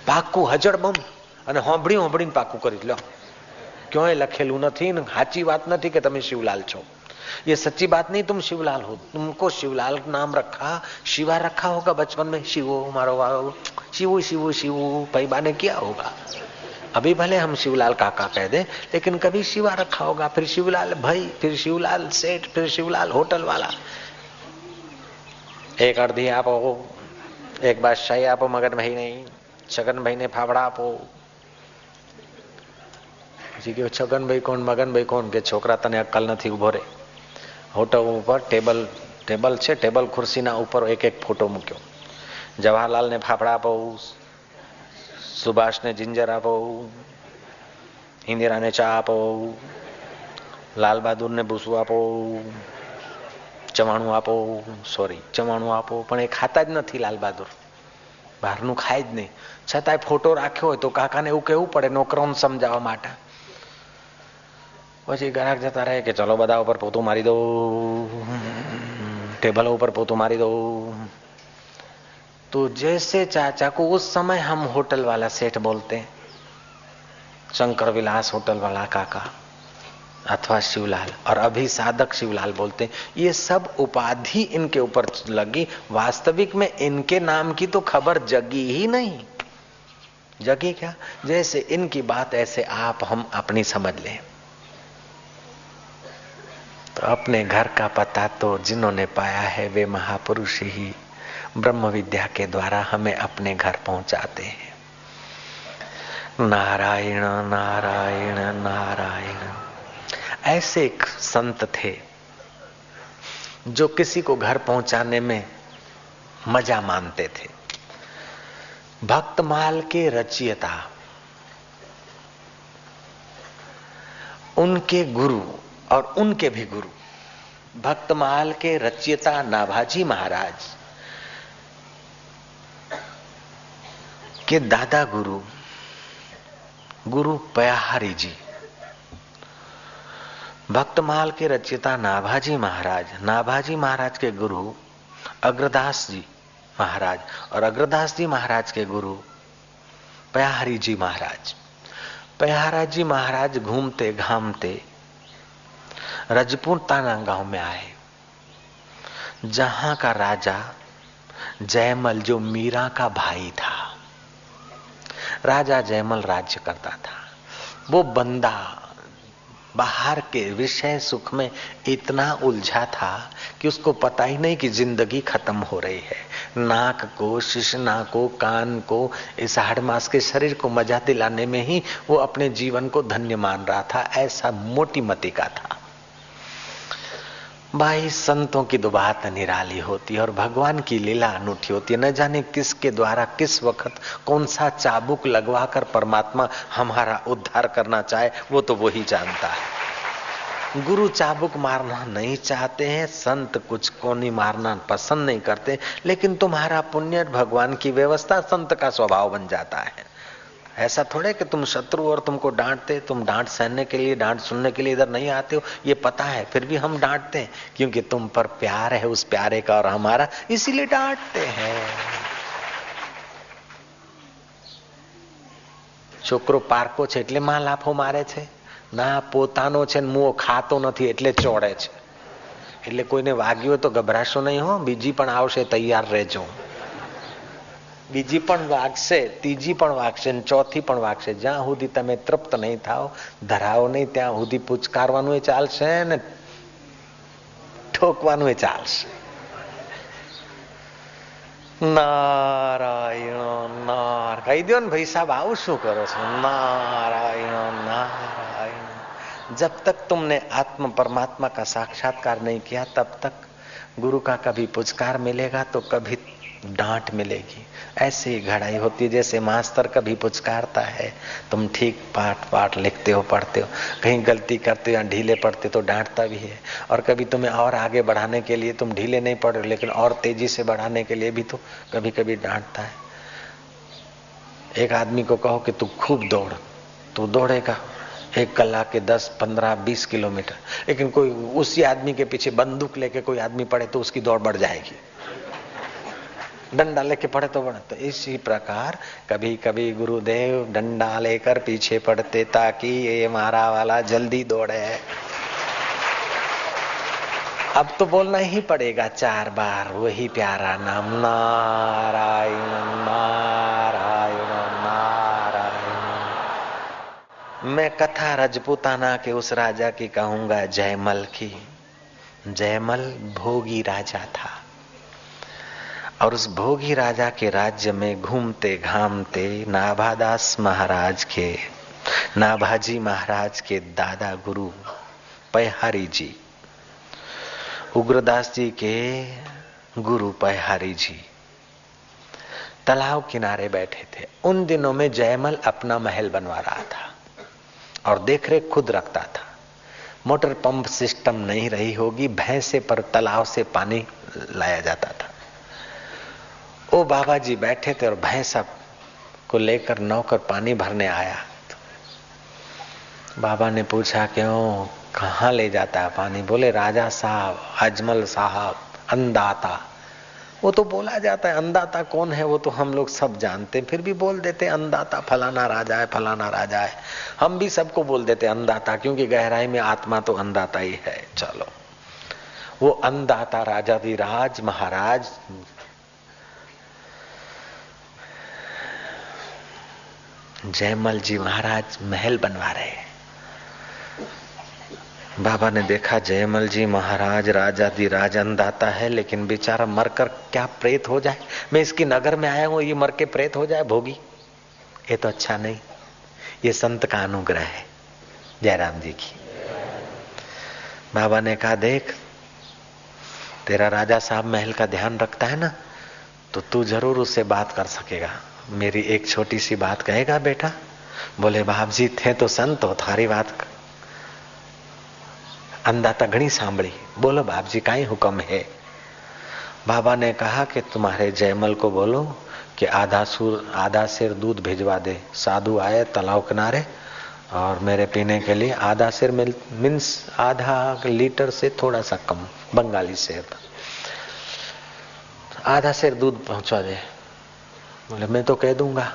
પાકું હજડ બમ અને હોંભળી હોંભળીને પાકું કરી લો ક્યાંય લખેલું નથી ને સાચી વાત નથી કે તમે शिवलाल છો ये सच्ची बात नहीं तुम शिवलाल हो तुमको शिवलाल नाम रखा शिवा रखा होगा बचपन में शिवो मारो शिवो शिवो शिवो पैबा ने किया होगा अभी भले हम शिवलाल काका कह दे लेकिन कभी शिवा रखा होगा फिर शिवलाल भाई फिर शिवलाल सेठ फिर शिवलाल होटल वाला એક અડધી આપો એક બાદશાહી આપો મગનભાઈ નહીં છગનભાઈ ને ફાફડા આપો પછી કે છગનભાઈ કોણ મગનભાઈ કોણ કે છોકરા તને અક્કલ નથી ઉભો રે હોટલ ઉપર ટેબલ ટેબલ છે ટેબલ ખુરશીના ઉપર એક એક ફોટો મૂક્યો જવાહરલાલને ફાફડા આપો સુભાષને જિંજર આપો ઇન્દિરાને ચા આપો, લાલબહાદુરને ભૂસું આપો, ચવાણું આપો સોરી ચવાણું આપો, પણ એ ખાતા જ નથી લાલબહાદુર. બહારનું ખાય જ નહીં. છતાંય ફોટો રાખ્યો હોય તો કાકાને એવું કેવું પડે નોકરોને સમજાવવા માટે. પછી ગ્રાહક જતા રહે કે, ચલો બધા ઉપર પોતું મારી દઉં, ટેબલ ઉપર પોતું મારી દઉં तो जैसे चाचा को उस समय हम होटल वाला सेठ बोलते हैं। शंकर विलास होटल वाला काका, अथवा शिवलाल, और अभी साधक शिवलाल बोलते हैं, ये सब उपाधि इनके ऊपर लगी, वास्तविक में इनके नाम की तो खबर जगी ही नहीं। जगी क्या? जैसे इनकी बात, ऐसे आप, हम अपनी समझ लें। तो अपने घर का पता तो जिन्होंने पाया है, वे महापुरुष ही। ब्रह्म विद्या के द्वारा हमें अपने घर पहुंचाते हैं। नारायण नारायण नारायण। ऐसे एक संत थे जो किसी को घर पहुँचाने में मज़ा मानते थे। भक्तमाल के रचियता, उनके गुरु और उनके भी गुरु भक्तमाल के रचियता नाभाजी महाराज के दादा गुरु गुरु पयाहारी जी, भक्तमाल के रचियता नाभाजी महाराज नाभाजी महाराज के गुरु अग्रदास जी महाराज और अग्रदास जी महाराज के गुरु पयाहारी जी महाराज। पयाहारा जी महाराज घूमते घामते रजपुर ताना गाँव में आए। जहाँ का राजा जयमल जो मीरा का भाई था। राजा जयमल राज्य करता था। वो बंदा बाहर के विषय सुख में इतना उलझा था कि उसको पता ही नहीं कि ज़िंदगी खत्म हो रही है। नाक को शिशना को, कान को, इस हाड़ मास के शरीर को मज़ा दिलाने में ही वो अपने जीवन को धन्य मान रहा था, ऐसा मोटी मती का था। भाई संतों की दुबात बात निराली होती है और भगवान की लीला अनूठी होती है। न जाने किसके द्वारा, किस वक्त कौन सा चाबुक लगवाकर परमात्मा हमारा उद्धार करना चाहे, वो तो वो ही जानता है। गुरु चाबुक मारना नहीं चाहते हैं, संत कुछ को नहीं मारना पसंद नहीं करते, लेकिन तुम्हारा पुण्य भगवान की व्यवस्था संत का स्वभाव बन जाता है। ऐसा थोड़े कि तुम शत्रु और तुमको डांटते तुम डांट सहने के लिए डांट सुनने के लिए इधर नहीं आते हो ये पता है फिर भी हम डांटते हैं क्योंकि तुम पर प्यार है उस प्यारे का और हमारा इसीलिए डांटते हैं છોકરો પારકો છે એટલે માં લાફો મારે છે ના પોતાનો છે ને મુઓ ખાતો નથી એટલે ચોડે છે એટલે કોઈને વાગ્યું તો ગભરાશો નહીં હો બીજી પણ આવશે તૈયાર રહેજો બીજી પણ વાગશે ત્રીજી પણ વાગશે ચોથી પણ વાગશે જ્યાં સુધી તમે તૃપ્ત નહીં થાવ ધરાવો નહીં ત્યાં સુધી પૂચકારવાનું એ ચાલશે ને ઠોકવાનું એ ચાલશે નારાયણ નાર કહી દો ને ભાઈ સાહેબ આવું શું કરો છો नारायण नारायण जब तक तुमने आत्म परमात्मा का साक्षात्कार नहीं किया तब तक गुरु का कभी पुचकार मिलेगा तो कभी डांट मिलेगी। ऐसे ही घड़ाई होती है जैसे मास्टर कभी पुचकारता है। तुम ठीक पाठ पाठ लिखते हो, पढ़ते हो। कहीं गलती करते हो या ढीले पढ़ते तो डांटता भी है। और कभी तुम्हें और आगे बढ़ाने के लिए तुम ढीले नहीं पढ़ रहे लेकिन और तेज़ी से बढ़ाने के लिए भी तो कभी कभी डांटता है। एक आदमी को कहो कि तू खूब दौड़ तो दौड़ेगा। एक कलाक के दस, पंद्रह, बीस किलोमीटर। लेकिन कोई उसी आदमी के पीछे बंदूक लेके कोई आदमी पड़े तो उसकी दौड़ बढ़ जाएगी। डंडा लेके पड़े तो बढ़े तो इसी प्रकार कभी कभी गुरुदेव डंडा लेकर पीछे पड़ते ताकि ये मारा वाला जल्दी दौड़े। अब तो बोलना ही पड़ेगा चार बार, वही प्यारा नाम नारायण नारायण नारायण मैं कथा रजपुताना के उस राजा की कहूँगा, जयमल की। जयमल भोगी राजा था। और उस भोगी राजा के राज्य में घूमते, घामते नाभादास महाराज के, नाभाजी महाराज के दादा गुरु पयहारी जी, उग्रदास जी के गुरु पयहारी जी तालाब किनारे बैठे थे। उन दिनों में जयमल अपना महल बनवा रहा था और देखरेख खुद रखता था। मोटर पंप सिस्टम नहीं रही होगी, भैंसे पर तालाब से पानी लाया जाता था। वो बाबा जी बैठे थे और भैंसा को लेकर नौकर पानी भरने आया। बाबा ने पूछा, क्यों? कहाँ ले जाता है पानी? बोले, राजा साहब, अजमल साहब अंदाता वो तो बोला जाता है अंदाता कौन है? वो तो हम लोग सब जानते फिर भी बोल देते अंदाता फलाना राजा है, फलाना राजा है। हम भी सबको बोल देते अंदाता क्योंकि गहराई में आत्मा तो अंदाता ही है। चलो। वो अंदाता राजा भी राज, महाराज जयमल जी महाराज महल बनवा रहे बाबा ने देखा, जयमल जी महाराज राजा दी राज है, लेकिन बेचारा मरकर क्या प्रेत हो जाए? मैं इसकी नगर में आया हूँ, ये मर के प्रेत हो जाए भोगी। ये तो अच्छा नहीं। ये संत का अनुग्रह है, जयराम जी की। बाबा ने कहा, देख, तेरा राजा साहब महल का ध्यान रखता है ना तो तू ज़रूर उससे बात कर सकेगा। मेरी एक छोटी सी बात कहेगा बेटा? बोले बाप जी थे तो संत हो, थारी बात। अंदाता घनी सांभड़ी बोलो बाप जी का ही हुक्म है? बाबा ने कहा कि तुम्हारे जयमल को बोलो कि आधा सूर, आधा सिर दूध भिजवा दे। साधु आए तालाब किनारे, और मेरे पीने के लिए आधा सिर मिल, मीन्स आधा लीटर से थोड़ा सा कम, बंगाली से आधा सिर दूध पहुँचा दे। बोले मैं तो कह दूँगा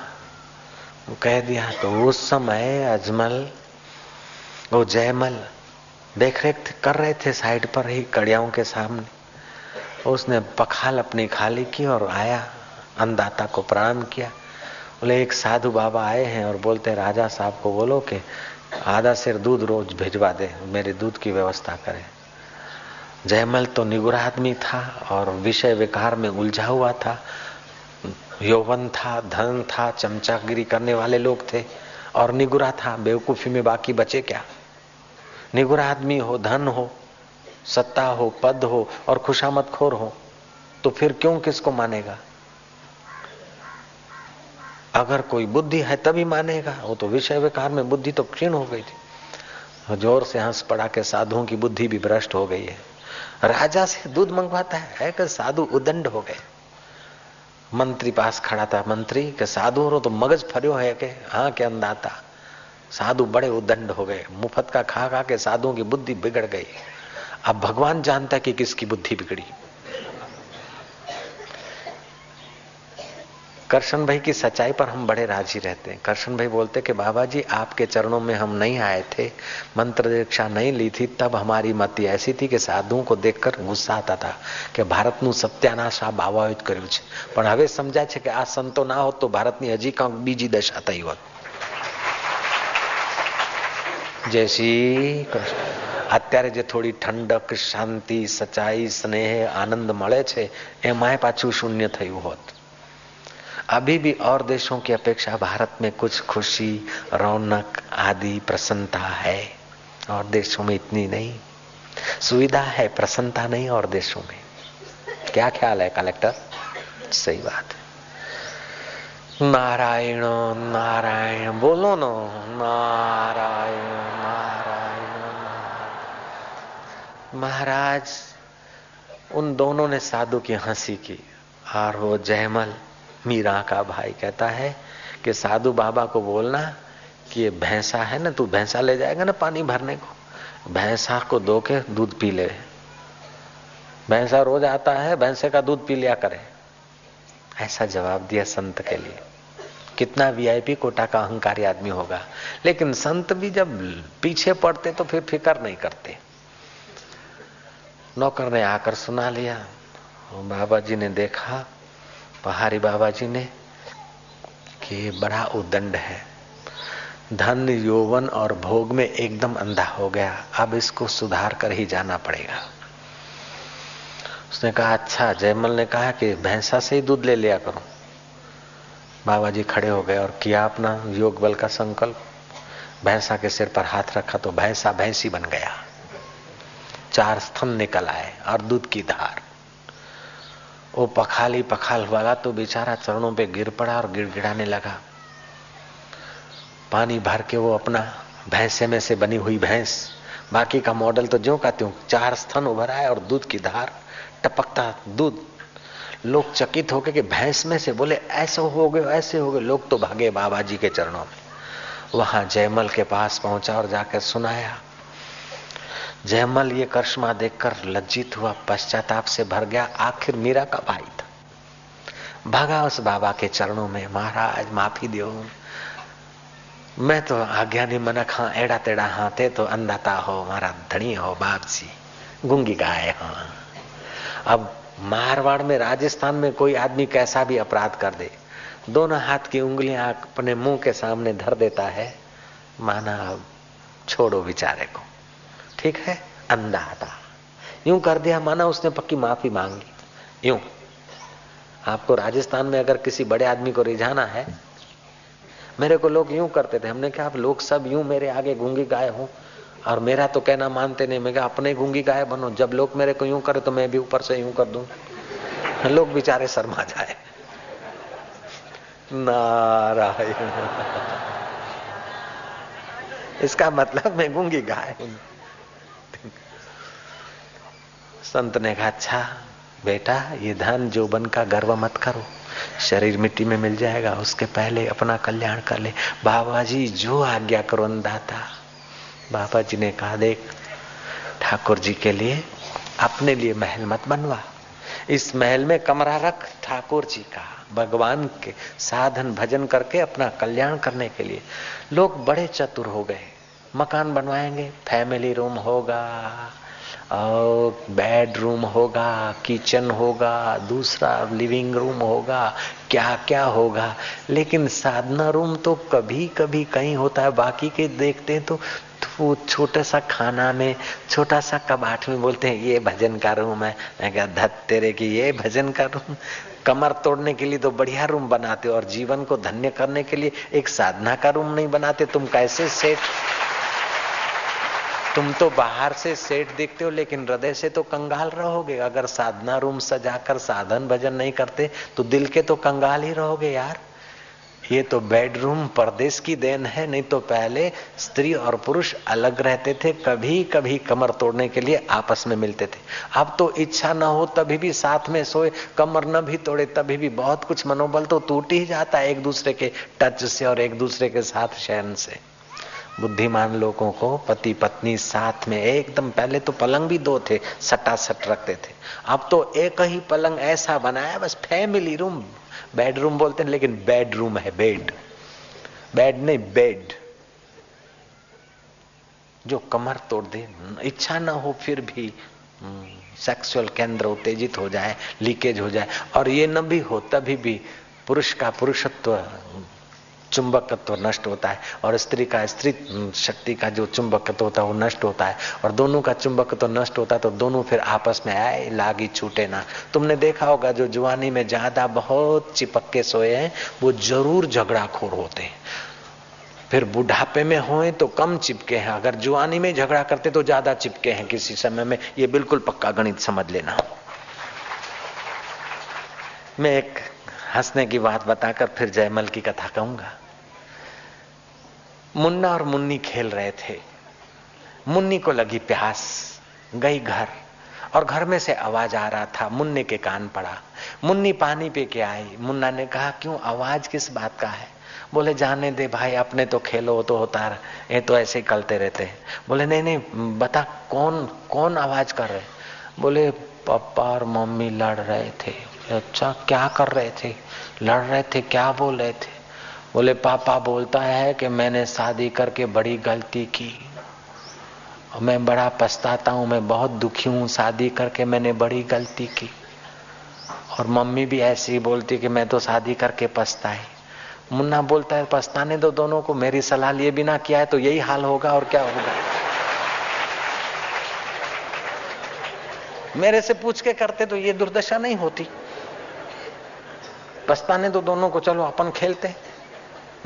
वो कह दिया तो उस समय अजमल वो जयमल देख रेख कर रहे थे साइड पर ही कड़ियाओं के सामने उसने पखाल अपनी खाली की और आया अन्नदाता को प्रणाम किया बोले एक साधु बाबा आए हैं और बोलते राजा साहब को बोलो कि आधा सिर दूध रोज भिजवा दे मेरे दूध की व्यवस्था करें जयमल तो निगुरा आदमी था और विषय विकार में उलझा हुआ था यौवन था धन था चमचागिरी करने वाले लोग थे। और निगुरा था बेवकूफ़ी में बाकी बचे क्या? निगुरा आदमी हो धन हो सत्ता हो पद हो और खुशामत खोर हो तो फिर क्यों किसको मानेगा? अगर कोई बुद्धि है तभी मानेगा। वो तो विषय विकार में बुद्धि तो क्षीण हो गई थी। ज़ोर से हंस पड़ा के साधुओं की बुद्धि भी भ्रष्ट हो गई है। राजा से दूध मंगवाता है, है कि साधु उदंड हो गए? मंत्री पास खड़ा था, मंत्री, के साधु रो तो मगज फरियो है के? हाँ के अंदाता साधु बड़े उदंड हो गए। मुफत का खा खा के साधुओं की बुद्धि बिगड़ गई। अब भगवान जानता है कि किसकी बुद्धि बिगड़ी। करशन भाई की सच्चाई पर हम बड़े राजी रहते हैं करशन भाई बोलते कि बाबा जी आपके चरणों में हम नहीं आए थे मंत्र दीक्षा नहीं ली थी तब हमारी मति ऐसी थी कि साधुओं को देखकर गुस्सा आता था कि ભારતનું સત્યાનાશ આ બાવાએ જ કર્યું છે પણ હવે સમજાય છે કે આ સંતો ના હોત તો ભારતની હજી કાંક બીજી દશા થઈ હોત જય શ્રી કૃષ્ણ અત્યારે જે થોડી ઠંડક શાંતિ સચ્ચાઈ સ્નેહ આનંદ મળે છે એમાંય પાછું શૂન્ય થયું હોત अभी भी और देशों की अपेक्षा भारत में कुछ खुशी, रौनक आदि प्रसन्नता है। और देशों में इतनी नहीं। सुविधा है, प्रसन्नता नहीं और देशों में। क्या ख्याल है, कलेक्टर? सही बात है। नारायण नारायण, बोलो नो। नारायण नारायण। महाराज, उन दोनों ने साधु की हँसी की। और वो जयमल। मीरा का भाई कहता है कि साधु बाबा को बोलना कि ये भैंसा है ना, तू भैंसा ले जाएगा ना पानी भरने को। भैंसा को दो के दूध पी ले। भैंसा रोज आता है, भैंसे का दूध पी लिया करे। ऐसा जवाब दिया संत के लिए। कितना वीआईपी कोटा का अहंकारी आदमी होगा। लेकिन संत भी जब पीछे पड़ते तो फिर फ़िक्र नहीं करते। नौकर ने आकर सुना लिया, बाबा जी ने देखा पहाड़ी बाबा जी ने कि बड़ा उदंड है। धन, यौवन और भोग में एकदम अंधा हो गया। अब इसको सुधार कर ही जाना पड़ेगा। उसने कहा अच्छा जयमल ने कहा कि भैंसा से ही दूध ले लिया करो। बाबा जी खड़े हो गए और किया अपना योग बल का संकल्प। भैंसा के सिर पर हाथ रखा तो भैंसा भैंसी बन गया। चार स्तंभ निकल आए और दूध की धार। वो पखाली पखाल वाला तो बेचारा चरणों पे गिर पड़ा और गिड़गिड़ाने लगा। पानी भर के वो अपना भैंसे में से बनी हुई भैंस, बाकी का मॉडल तो ज्यो का त्यों, चार स्तन उभर आए और दूध की धार टपकता दूध। लोग चकित हो गए कि भैंस में से बोले, ऐसे हो गए ऐसे हो गए लोग तो भागे बाबा जी के चरणों में। वहाँ जयमल के पास पहुँचा और जाकर सुनाया जयमल ये करिश्मा देखकर लज्जित हुआ, पश्चाताप से भर गया, आखिर मीरा का भाई था? भागा उस बाबा के चरणों में, महाराज, माफ़ी दो। मैं तो आज्ञा नहीं मनक हाँ एड़ा तेड़ा हाँ थे तो अंधाता हो, मारा धनी हो बाप जी गुंगी गाय हाँ। अब मारवाड़ में, राजस्थान में कोई आदमी कैसा भी अपराध कर दे, दोनों हाथ की उंगलियाँ अपने मुँह के सामने धर देता है, माना अब छोड़ो बेचारे को। ठीक है? अंधाता यूँ कर दिया, माना उसने पक्की माफ़ी मांगी यूँ। आपको राजस्थान में अगर किसी बड़े आदमी को रिझाना है, मेरे को लोग यूँ करते थे। हमने कहा, आप लोग सब यूँ मेरे आगे गूँगी गाय हो। और मेरा तो कहना मानते नहीं। मैं अपने गूँगी गाय बनो। जब लोग मेरे को यूँ करे तो मैं भी ऊपर से यूँ कर दूँ। लोग बेचारे शर्मा जाए। नारायण। इसका मतलब मैं गूँगी गाय संत ने कहा अच्छा बेटा, ये धन जोबन का गर्व मत करो। शरीर मिट्टी में मिल जाएगा, उसके पहले अपना कल्याण कर ले। बाबा जी जो आज्ञा करो अंदाता बाबा जी ने कहा, देख, ठाकुर जी के लिए अपने लिए महल मत बनवा। इस महल में कमरा रख, ठाकुर जी का भगवान के साधन भजन करके अपना कल्याण करने के लिए। लोग बड़े चतुर हो गए। मकान बनवाएँगे, फैमिली रूम होगा। और बेडरूम होगा किचन होगा, दूसरा लिविंग रूम होगा क्या क्या होगा। लेकिन साधना रूम तो कभी कभी कहीं होता है, बाकी के देखते हैं तो वो छोटा सा खाना में छोटा सा कबाट में बोलते हैं, ये भजन का रूम है। मैं क्या धत तेरे की, ये भजन का रूम कमर तोड़ने के लिए तो बढ़िया रूम बनाते हो, और जीवन को धन्य करने के लिए एक साधना का रूम नहीं बनाते, तुम कैसे सेठ? तुम तो बाहर से सेठ देखते हो, लेकिन हृदय से तो कंगाल रहोगे। अगर साधना रूम सजाकर साधन भजन नहीं करते तो दिल के तो कंगाल ही रहोगे यार। ये तो बेडरूम परदेश की देन है, नहीं तो पहले स्त्री और पुरुष अलग रहते थे कभी कभी कमर तोड़ने के लिए आपस में मिलते थे। अब तो इच्छा ना हो, तभी भी साथ में सोए, कमर न भी तोड़े, तभी भी बहुत कुछ मनोबल तो टूट ही जाता है एक दूसरे के टच से और एक दूसरे के साथ शयन से। बुद्धिमान लोगों को पति पत्नी साथ में एकदम पहले तो पलंग भी दो थे सटा सट रखते थे। अब तो एक ही पलंग ऐसा बनाया बस फैमिली रूम बेडरूम बोलते हैं लेकिन बेडरूम है बेड बेड नहीं बेड जो कमर तोड़ दे इच्छा ना हो फिर भी सेक्सुअल हम्म, केंद्र उत्तेजित हो जाए लीकेज हो जाए। और ये न भी हो तभी भी पुरुष का पुरुषत्व चुंबकत्व नष्ट होता है और स्त्री का स्त्री शक्ति का जो चुंबकत्व होता है, वो नष्ट होता है। और दोनों का चुंबकत्व नष्ट होता है तो दोनों फिर आपस में आए लागी छूटे ना। तुमने देखा होगा, जो जुआनी में ज़्यादा बहुत चिपक के सोए हैं, वो ज़रूर झगड़ाखोर होते हैं। फिर बुढ़ापे में होए तो कम चिपके हैं, अगर जुआनी में झगड़ा करते तो ज़्यादा चिपके हैं किसी समय में। ये बिल्कुल पक्का गणित समझ लेना। मैं एक हंसने की बात बताकर फिर जयमल की कथा कहूँगा। मुन्ना और मुन्नी खेल रहे थे। मुन्नी को लगी प्यास, गई घर, और घर में से आवाज़ आ रहा था, मुन्ने के कान पड़ा। मुन्नी पानी पी के आई। मुन्ना ने कहा, क्यों, आवाज़ किस बात का है? बोले, जाने दे भाई, अपने तो खेलो तो होता ये तो ऐसे ही करते रहते हैं। बोले, नहीं नहीं, बता, कौन कौन आवाज़ कर रहे? बोले, पापा और मम्मी लड़ रहे थे। अच्छा क्या कर रहे थे? लड़ रहे थे, क्या बोल रहे थे? बोले, पापा बोलता है कि मैंने शादी करके बड़ी गलती की। और मैं बड़ा पछताता हूँ, मैं बहुत दुखी हूँ, शादी करके मैंने बड़ी गलती की। और मम्मी भी ऐसी बोलती कि मैं तो शादी करके पछताई। मुन्ना बोलता है, पछताने दो दोनों को, मेरी सलाह लिए बिना किया है तो यही हाल होगा और क्या होगा? मेरे से पूछ के करते तो ये दुर्दशा नहीं होती। पछताने दो दोनों को चलो अपन खेलते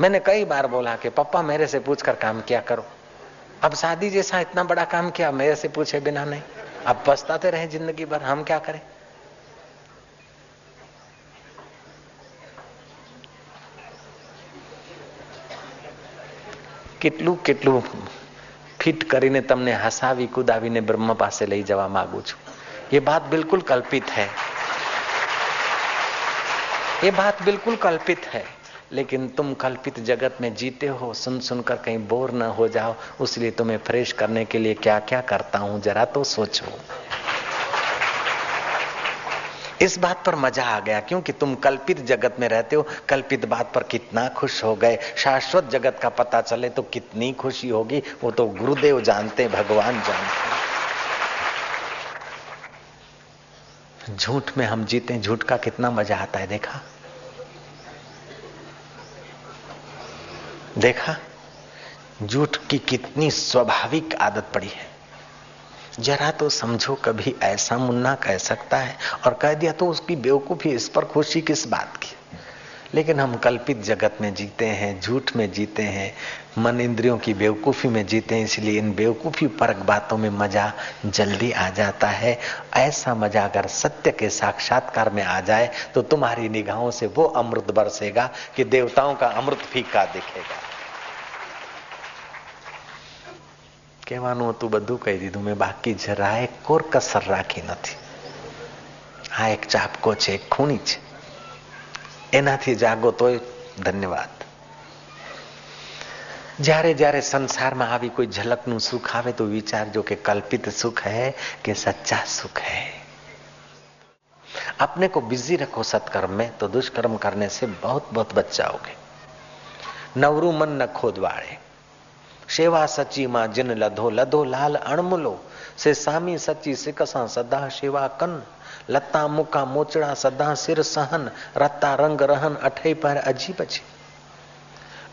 मैंने कई बार बोला कि पापा मेरे से पूछकर काम किया करो अब शादी जैसा इतना बड़ा काम किया मेरे से पूछे बिना नहीं अब पछताते रहे जिंदगी भर हम क्या करें કેટલું કેટલું ફિટ કરીને તમને હસાવી કુદાવીને બ્રહ્મ પાસે લઈ જવા માંગુ છું ये बात बिल्कुल कल्पित है ये बात बिल्कुल कल्पित है, लेकिन तुम कल्पित जगत में जीते हो, सुन सुनकर कहीं बोर न हो जाओ, उसलिए तुम्हें फ्रेश करने के लिए क्या क्या करता हूँ, जरा तो सोचो। इस बात पर मज़ा आ गया, क्योंकि तुम कल्पित जगत में रहते हो, कल्पित बात पर कितना खुश हो गए। शाश्वत जगत का पता चले तो कितनी खुशी होगी, वो तो गुरुदेव जानते भगवान जानते झूठ में हम जीते झूठ का कितना मज़ा आता है, देखा? देखा? झूठ की कितनी स्वाभाविक आदत पड़ी है। जरा तो समझो कभी ऐसा मुन्ना कह सकता है और कह दिया तो उसकी बेवकूफ़ी इस पर खुशी किस बात की? लेकिन हम कल्पित जगत में जीते हैं झूठ में जीते हैं मन इंद्रियों की बेवकूफी में जीते हैं इसलिए इन बेवकूफी परक बातों में मजा जल्दी आ जाता है ऐसा मजा अगर सत्य के साक्षात्कार में आ जाए तो तुम्हारी निगाहों से वो अमृत बरसेगा कि देवताओं का अमृत फीका दिखेगा કહેવાનું હતું બધું કહી દીધું મેં બાકી જરાય કોર કસર રાખી નથી આ એક ચાપકો છે એક ખૂણી છે એનાથી જાગો તોય ધન્યવાદ જ્યારે જ્યારે સંસારમાં આવી કોઈ ઝલકનું સુખ આવે તો વિચારજો કે કલ્પિત સુખ है કે सच्चा सुख है अपने को बिजी रखो सत्कर्म में तो दुष्कर्म करने से बहुत बहुत बच जाओगे नवरू मन न खोदवाड़े सेवा सची मां जिन लधो लधो लाल अणमुलो से सामी सची सिकसा सदा सेवा कन लता मुका मोचड़ा सदा सिर सहन, रत्ता रंग रहन, अठे पर अजीब अच्छी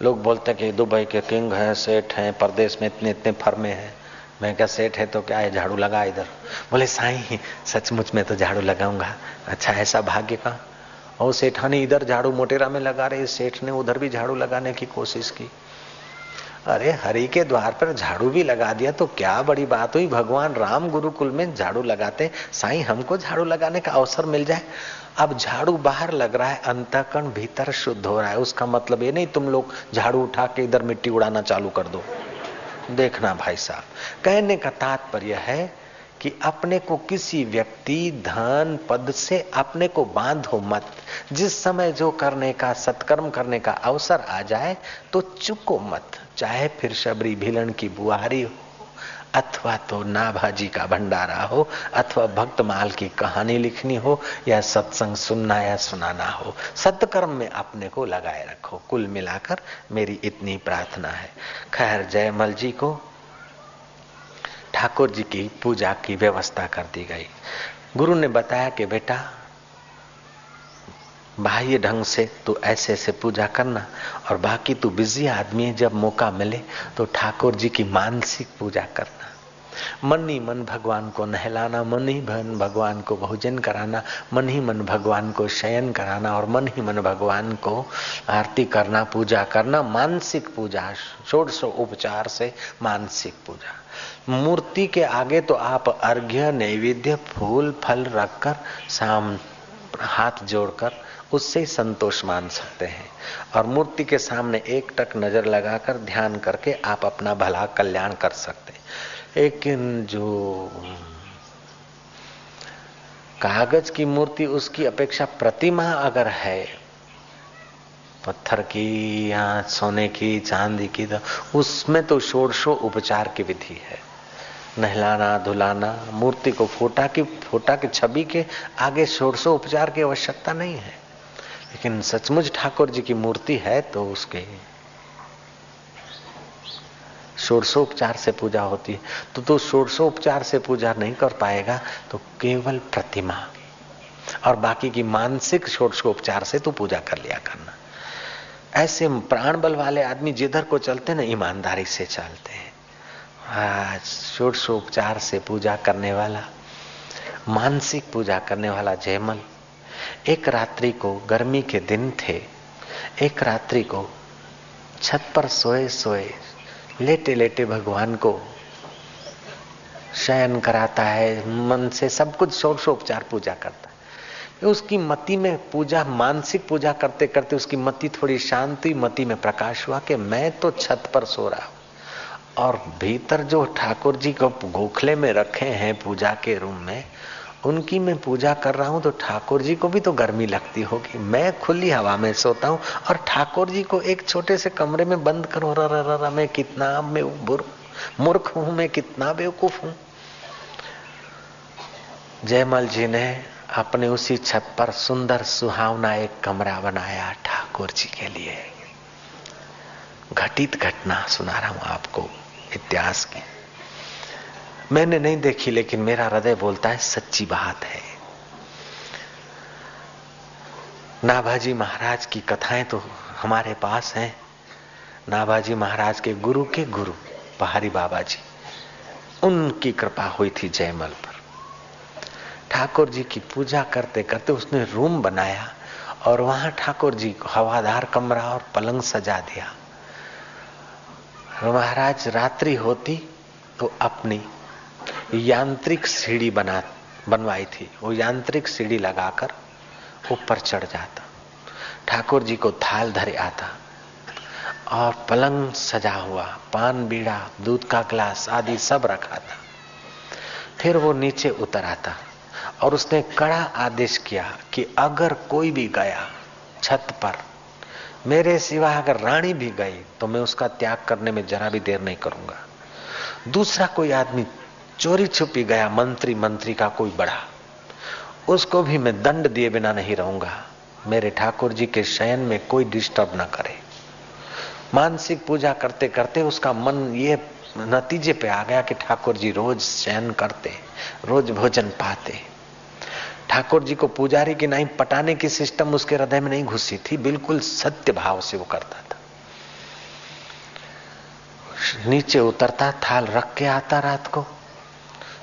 लोग बोलते कि दुबई के किंग हैं, सेठ हैं, परदेश में इतने इतने फर्मे हैं। मैं क्या सेठ है तो क्या है झाड़ू लगा इधर? बोले, साई, सचमुच में तो झाड़ू लगाऊँगा। अच्छा ऐसा भाग्य का? और सेठानी इधर झाड़ू मोटेरा में लगा रहे, सेठ ने उधर भी झाड़ू लगाने की कोशिश की। अरे, हरि के द्वार पर झाड़ू भी लगा दिया तो क्या बड़ी बात हुई? भगवान राम गुरुकुल में झाड़ू लगाते साईं, हमको झाड़ू लगाने का अवसर मिल जाए। अब झाड़ू बाहर लग रहा है अंतकण भीतर शुद्ध हो रहा है। उसका मतलब ये नहीं, तुम लोग झाड़ू उठा के इधर मिट्टी उड़ाना चालू कर दो। देखना भाई साहब, कहने का तात्पर्य है कि अपने को किसी व्यक्ति धन, पद से अपने को बांधो मत। जिस समय जो करने का, सत्कर्म करने का अवसर आ जाए तो चुको मत। चाहे फिर शबरी भिलन की बुआरी हो, अथवा तो नाभाजी का भंडारा हो, अथवा भक्तमाल की कहानी लिखनी हो, या सत्संग सुनना या सुनाना हो, सत्कर्म में अपने को लगाए रखो। कुल मिलाकर मेरी इतनी प्रार्थना है। खैर, जयमल जी को ठाकुर जी की पूजा की व्यवस्था कर दी गई। गुरु ने बताया कि बेटा बाह्य ढंग से तू ऐसे ऐसे पूजा करना। और बाकी तू बिज़ी आदमी है, जब मौका मिले तो ठाकुर जी की मानसिक पूजा करना। मन ही मन भगवान को नहलाना, मन ही मन भगवान को भोजन कराना, मन ही मन भगवान को शयन कराना और मन ही मन भगवान को आरती करना, पूजा करना, मानसिक पूजा, षोड़श उपचार से मानसिक पूजा। मूर्ति के आगे तो आप अर्घ्य, नैवेद्य, फूल, फल रखकर, शाम हाथ जोड़कर उससे संतोष मान सकते हैं। और मूर्ति के सामने एक टक नज़र लगाकर ध्यान करके आप अपना भला कल्याण कर सकते लेकिन जो कागज़ की मूर्ति, उसकी अपेक्षा प्रतिमा अगर है, पत्थर की या सोने की, चांदी की तो उसमें तो शोरशो उपचार की विधि है। नहलाना, धुलाना, मूर्ति को फोटा की फोटा की छवि के आगे शोरशो उपचार की आवश्यकता नहीं है। लेकिन सचमुच ठाकुर जी की मूर्ति है तो उसके षोड़शोपचार से पूजा होती है। तो तू षोड़शोपचार से पूजा नहीं कर पाएगा तो केवल प्रतिमा। और बाकी की मानसिक षोड़शोपचार से तू पूजा कर लिया करना। ऐसे प्राण बल वाले आदमी जिधर को चलते ना, ईमानदारी से चलते हैं। आज से पूजा करने वाला, मानसिक पूजा करने वाला जयमल एक रात्रि को गर्मी के दिन थे। एक रात्रि को छत पर सोए सोए लेटे लेटे भगवान को शयन कराता है, मन से सब कुछ षोडशोपचार पूजा करता है। उसकी मति में पूजा, मानसिक पूजा करते करते उसकी मति थोड़ी शांत मति में प्रकाश हुआ कि मैं तो छत पर सो रहा हूँ। और भीतर जो ठाकुर जी को गोखले में रखे हैं पूजा के रूम में उनकी मैं पूजा कर रहा हूँ तो ठाकुर जी को भी तो गर्मी लगती होगी। मैं खुली हवा में सोता हूँ और ठाकुर जी को एक छोटे से कमरे में बंद करो। रा, रा, रा, रा मैं कितना मैं मूर्ख हूँ मैं कितना बेवकूफ़ हूँ। जयमल जी ने अपने उसी छत पर सुंदर सुहावना एक कमरा बनाया ठाकुर जी के लिए। घटित घटना सुना रहा हूँ आपको इतिहास की। मैंने नहीं देखी, लेकिन मेरा हृदय बोलता है, सच्ची बात है। नाभाजी महाराज की कथाएँ तो हमारे पास हैं। नाभाजी महाराज के गुरु के गुरु, पहाड़ी बाबा जी उनकी कृपा हुई थी जयमल पर। ठाकुर जी की पूजा करते करते उसने रूम बनाया और वहाँ ठाकुर जी को हवादार कमरा और पलंग सजा दिया। महाराज, रात्रि होती तो अपनी यांत्रिक सीढ़ी बना, बनवाई थी। वो यांत्रिक सीढ़ी लगाकर ऊपर चढ़ जाता। ठाकुर जी को थाल धरे आता और पलंग सजा हुआ, पान, बीड़ा, दूध का ग्लास आदि सब रखा था। फिर वो नीचे उतर आता और उसने कड़ा आदेश किया कि अगर कोई भी गया छत पर, मेरे सिवा अगर रानी भी गई तो मैं उसका त्याग करने में जरा भी देर नहीं करूँगा। दूसरा कोई आदमी चोरी छुपी गया मंत्री मंत्री का कोई बड़ा। उसको भी मैं दंड दिए बिना नहीं रहूँगा। मेरे ठाकुर जी के शयन में कोई डिस्टर्ब ना करे। मानसिक पूजा करते करते उसका मन ये नतीजे पे आ गया कि ठाकुर जी रोज शयन करते, रोज भोजन पाते। ठाकुर जी को पुजारी की नहीं पटाने की सिस्टम उसके हृदय में नहीं घुसी थी, बिल्कुल सत्य भाव से वो करता था। नीचे उतरता, थाल रख के आता रात को।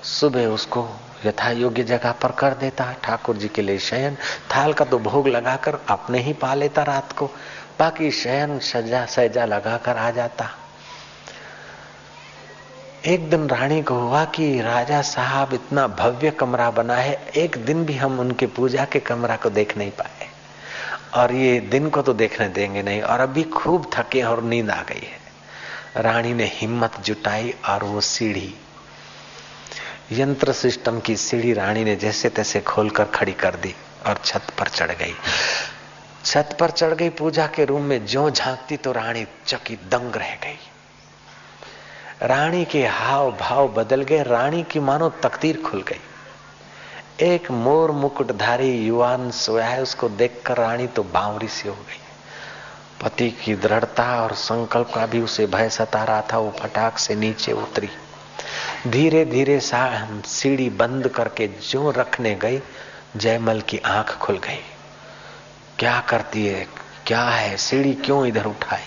सुबह उसको यथा योग्य जगह पर कर देता ठाकुर जी के लिए शयन, थाल का तो भोग लगाकर अपने ही पा लेता रात को। बाकी शयन, सजा सजा लगाकर आ जाता। एक दिन रानी को हुआ कि राजा साहब इतना भव्य कमरा बना है, एक दिन भी हम उनके पूजा के कमरा को देख नहीं पाए। और ये दिन को तो देखने देंगे नहीं, और अभी खूब थके और नींद आ गई है। रानी ने हिम्मत जुटाई और वो सीढ़ी यंत्र सिस्टम की सीढ़ी रानी ने जैसे तैसे खोलकर खड़ी कर दी और छत पर चढ़ गई। छत पर चढ़ गई पूजा के रूम में जो झांकती तो रानी चकी दंग रह गई। रानी के हाव भाव बदल गए, रानी की मानो तकदीर खुल गई। एक मोर मुकुटधारी युवान सोया है, उसको देखकर रानी तो बावरी सी हो गई। पति की दृढ़ता और संकल्प का भी उसे भय सता रहा था, वो फटाक से नीचे उतरी। धीरे धीरे सीढ़ी बंद करके जो रखने गई, जयमल की आँख खुल गई। क्या करती है? क्या है? सीढ़ी क्यों इधर उठाई?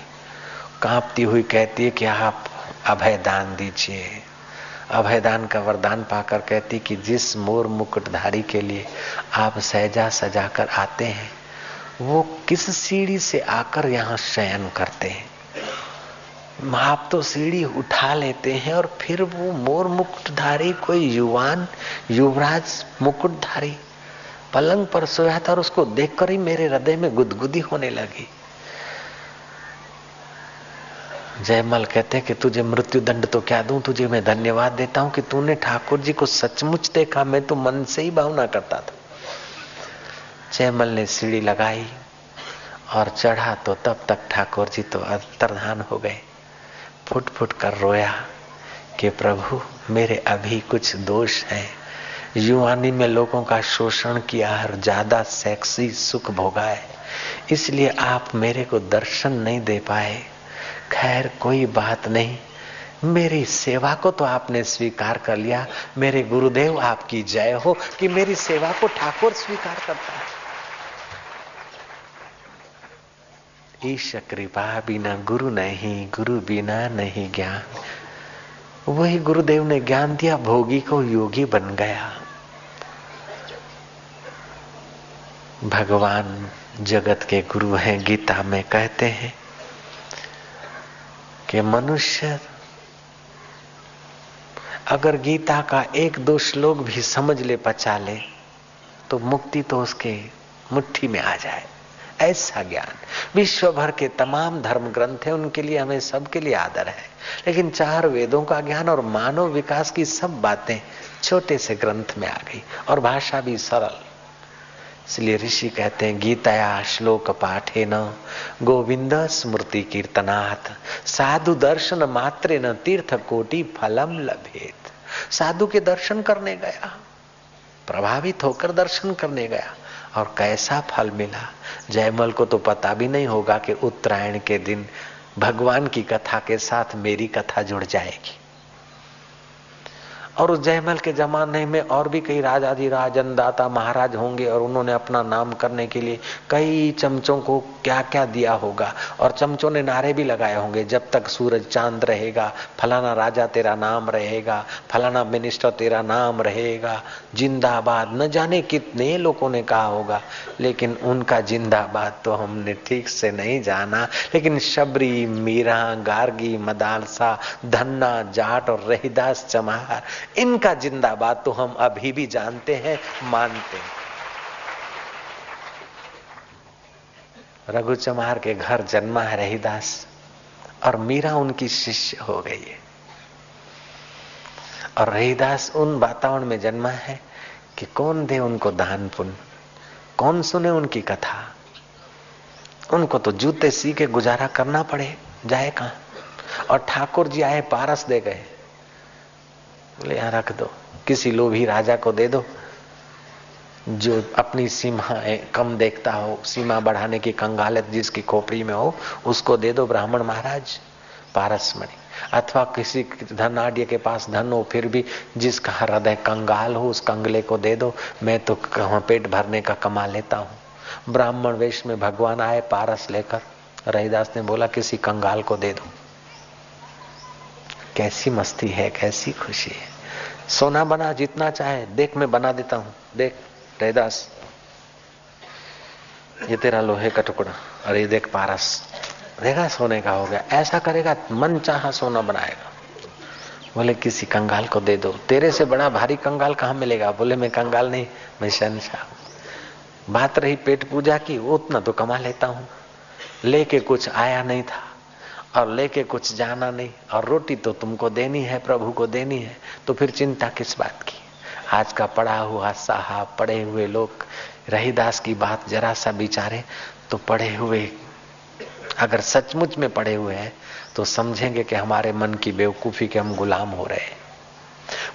कांपती हुई कहती है कि आप अभय दान दीजिए। अभय दान का वरदान पाकर कहती कि जिस मोर मुकुटधारी के लिए आप सहजा सजा कर आते हैं, वो किस सीढ़ी से आकर यहाँ शयन करते हैं? आप तो सीढ़ी उठा लेते हैं और फिर वो मोर मुकुटधारी, कोई युवान, युवराज मुकुटधारी, पलंग पर सोया था और उसको देखकर ही मेरे हृदय में गुदगुदी होने लगी। जयमल कहते हैं कि तुझे मृत्यु दंड तो क्या दूँ, तुझे मैं धन्यवाद देता हूँ कि तूने ठाकुर जी को सचमुच देखा, मैं तो मन से ही भावना करता था। जयमल ने सीढ़ी लगाई और चढ़ा तो तब तक ठाकुर जी तो अंतर्धान हो गए। फुट फुट कर रोया कि प्रभु, मेरे अभी कुछ दोष हैं। युवानी में लोगों का शोषण किया और ज़्यादा सेक्सी सुख भोगा है इसलिए आप मेरे को दर्शन नहीं दे पाए। खैर, कोई बात नहीं। मेरी सेवा को तो आपने स्वीकार कर लिया। मेरे गुरुदेव, आपकी जय हो कि मेरी सेवा को ठाकुर स्वीकार करता है। ईश कृपा बिना गुरु नहीं, गुरु बिना नहीं ज्ञान। वही गुरुदेव ने ज्ञान दिया, भोगी को योगी बन गया। भगवान जगत के गुरु हैं, गीता में कहते हैं कि मनुष्य, अगर गीता का एक दो श्लोक भी समझ ले, पचा ले तो मुक्ति तो उसके मुट्ठी में आ जाए। ऐसा ज्ञान। विश्व भर के तमाम धर्म ग्रंथ है, उनके लिए हमें सबके लिए आदर है। लेकिन चार वेदों का ज्ञान और मानव विकास की सब बातें छोटे से ग्रंथ में आ गई, और भाषा भी सरल। इसलिए ऋषि कहते हैं, गीताया श्लोक पाठे न गोविंद स्मृति कीर्तनाथ साधु दर्शन मात्रे न तीर्थ कोटि फलम लभेत। साधु के दर्शन करने गया, प्रभावित होकर दर्शन करने गया। और कैसा फल मिला? जयमल को तो पता भी नहीं होगा कि उत्तरायण के दिन भगवान की कथा के साथ मेरी कथा जुड़ जाएगी। और उस जयमल के जमाने में और भी कई राजाधिराज दाता महाराज होंगे और उन्होंने अपना नाम करने के लिए कई चमचों को क्या क्या दिया होगा। और चमचों ने नारे भी लगाए होंगे, जब तक सूरज चाँद रहेगा, फलाना राजा तेरा नाम रहेगा, फलाना मिनिस्टर तेरा नाम रहेगा, जिंदाबाद। न जाने कितने लोगों ने कहा होगा, लेकिन उनका जिंदाबाद तो हमने ठीक से नहीं जाना। लेकिन शबरी, मीरा, गार्गी, मदालसा, धन्ना, जाट और रहीदास चमार इनका जिंदाबाद तो हम अभी भी जानते हैं, मानते हैं। रघु चमार के घर जन्मा है रहीदास, और मीरा उनकी शिष्य हो गई है। और रहीदास उन वातावरण में जन्मा है कि कौन दे उनको दान पुण्य, कौन सुने उनकी कथा। उनको तो जूते सी के गुजारा करना पड़े, जाए कहाँ? और ठाकुर जी आए, पारस दे गए। बोले, यहाँ रख दो। किसी लोभी राजा को दे दो, जो अपनी सीमा कम देखता हो, सीमा बढ़ाने की कंगालत जिसकी खोपड़ी में हो, उसको दे दो ब्राह्मण महाराज, पारसमणि। अथवा किसी धनाढ़ के पास धन हो, फिर भी जिसका हृदय कंगाल हो, उस कंगले को दे दो। मैं तो पेट भरने का कमा लेता हूँ। ब्राह्मण वेश में भगवान आए, पारस लेकर। रहीदास ने बोला, किसी कंगाल को दे दो। कैसी मस्ती है, कैसी खुशी है। सोना बना, जितना चाहे, देख मैं बना देता हूँ। देख रहीदास ये तेरा लोहे का टुकड़ा अरे देख पारस। देखा सोने का हो गया। ऐसा करेगा, मन चाह सोना बनाएगा। बोले, किसी कंगाल को दे दो। तेरे से बड़ा भारी कंगाल कहाँ मिलेगा? बोले, मैं कंगाल नहीं, मैं शहनशाह बात रही पेट पूजा की, वो उतना तो कमा लेता हूँ। लेके कुछ आया नहीं था। और लेके कुछ जाना नहीं और रोटी तो तुमको देनी है प्रभु को देनी है तो फिर चिंता किस बात की आज का पड़ा हुआ साहब पड़े हुए लोग रहीदास की बात जरा सा बिचारे तो पड़े हुए अगर सचमुच में पड़े हुए हैं तो समझेंगे कि हमारे मन की बेवकूफी के हम गुलाम हो रहे हैं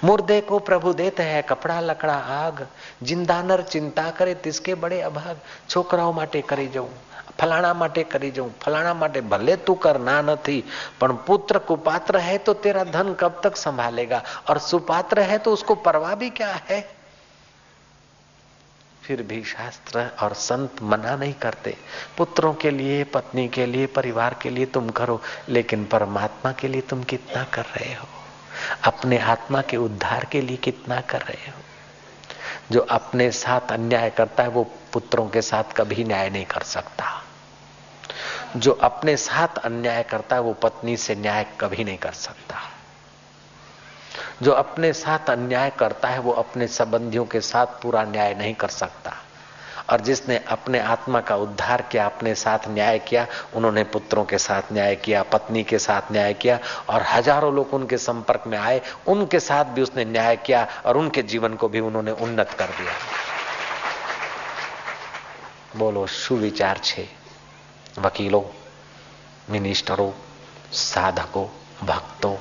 मुर्दे को प्रभु देते हैं कपड़ा लकड़ा आग जिंदानर चिंता करे तिसके बड़े अभाग छोकराओ માટે કરી જવું ફલાણા માટે કરી જવું ફલાણા માટે ભલે તું करना थी पर पुत्र कुपात्र है तो तेरा धन कब तक संभालेगा और सुपात्र है तो उसको परवाह भी क्या है फिर भी शास्त्र और संत मना नहीं करते पुत्रों के लिए पत्नी के लिए परिवार के लिए तुम करो लेकिन परमात्मा के लिए तुम कितना कर रहे हो अपने आत्मा के उद्धार के लिए कितना कर रहे हो जो अपने साथ अन्याय करता है वो पुत्रों के साथ कभी न्याय नहीं कर सकता जो अपने साथ अन्याय करता है, वो पत्नी से न्याय कभी नहीं कर सकता। जो अपने साथ अन्याय करता है, वो अपने संबंधियों के साथ पूरा न्याय नहीं कर सकता। और जिसने अपने आत्मा का उद्धार किया, अपने साथ न्याय किया, उन्होंने पुत्रों के साथ न्याय किया, पत्नी के साथ न्याय किया, और हज़ारों लोग उनके संपर्क में आए, उनके साथ भी उसने न्याय किया, और उनके जीवन को भी उन्होंने उन्नत कर दिया। बोलो, सुविचार छे। वकीलों मिनिस्टरों साधकों, भक्तों,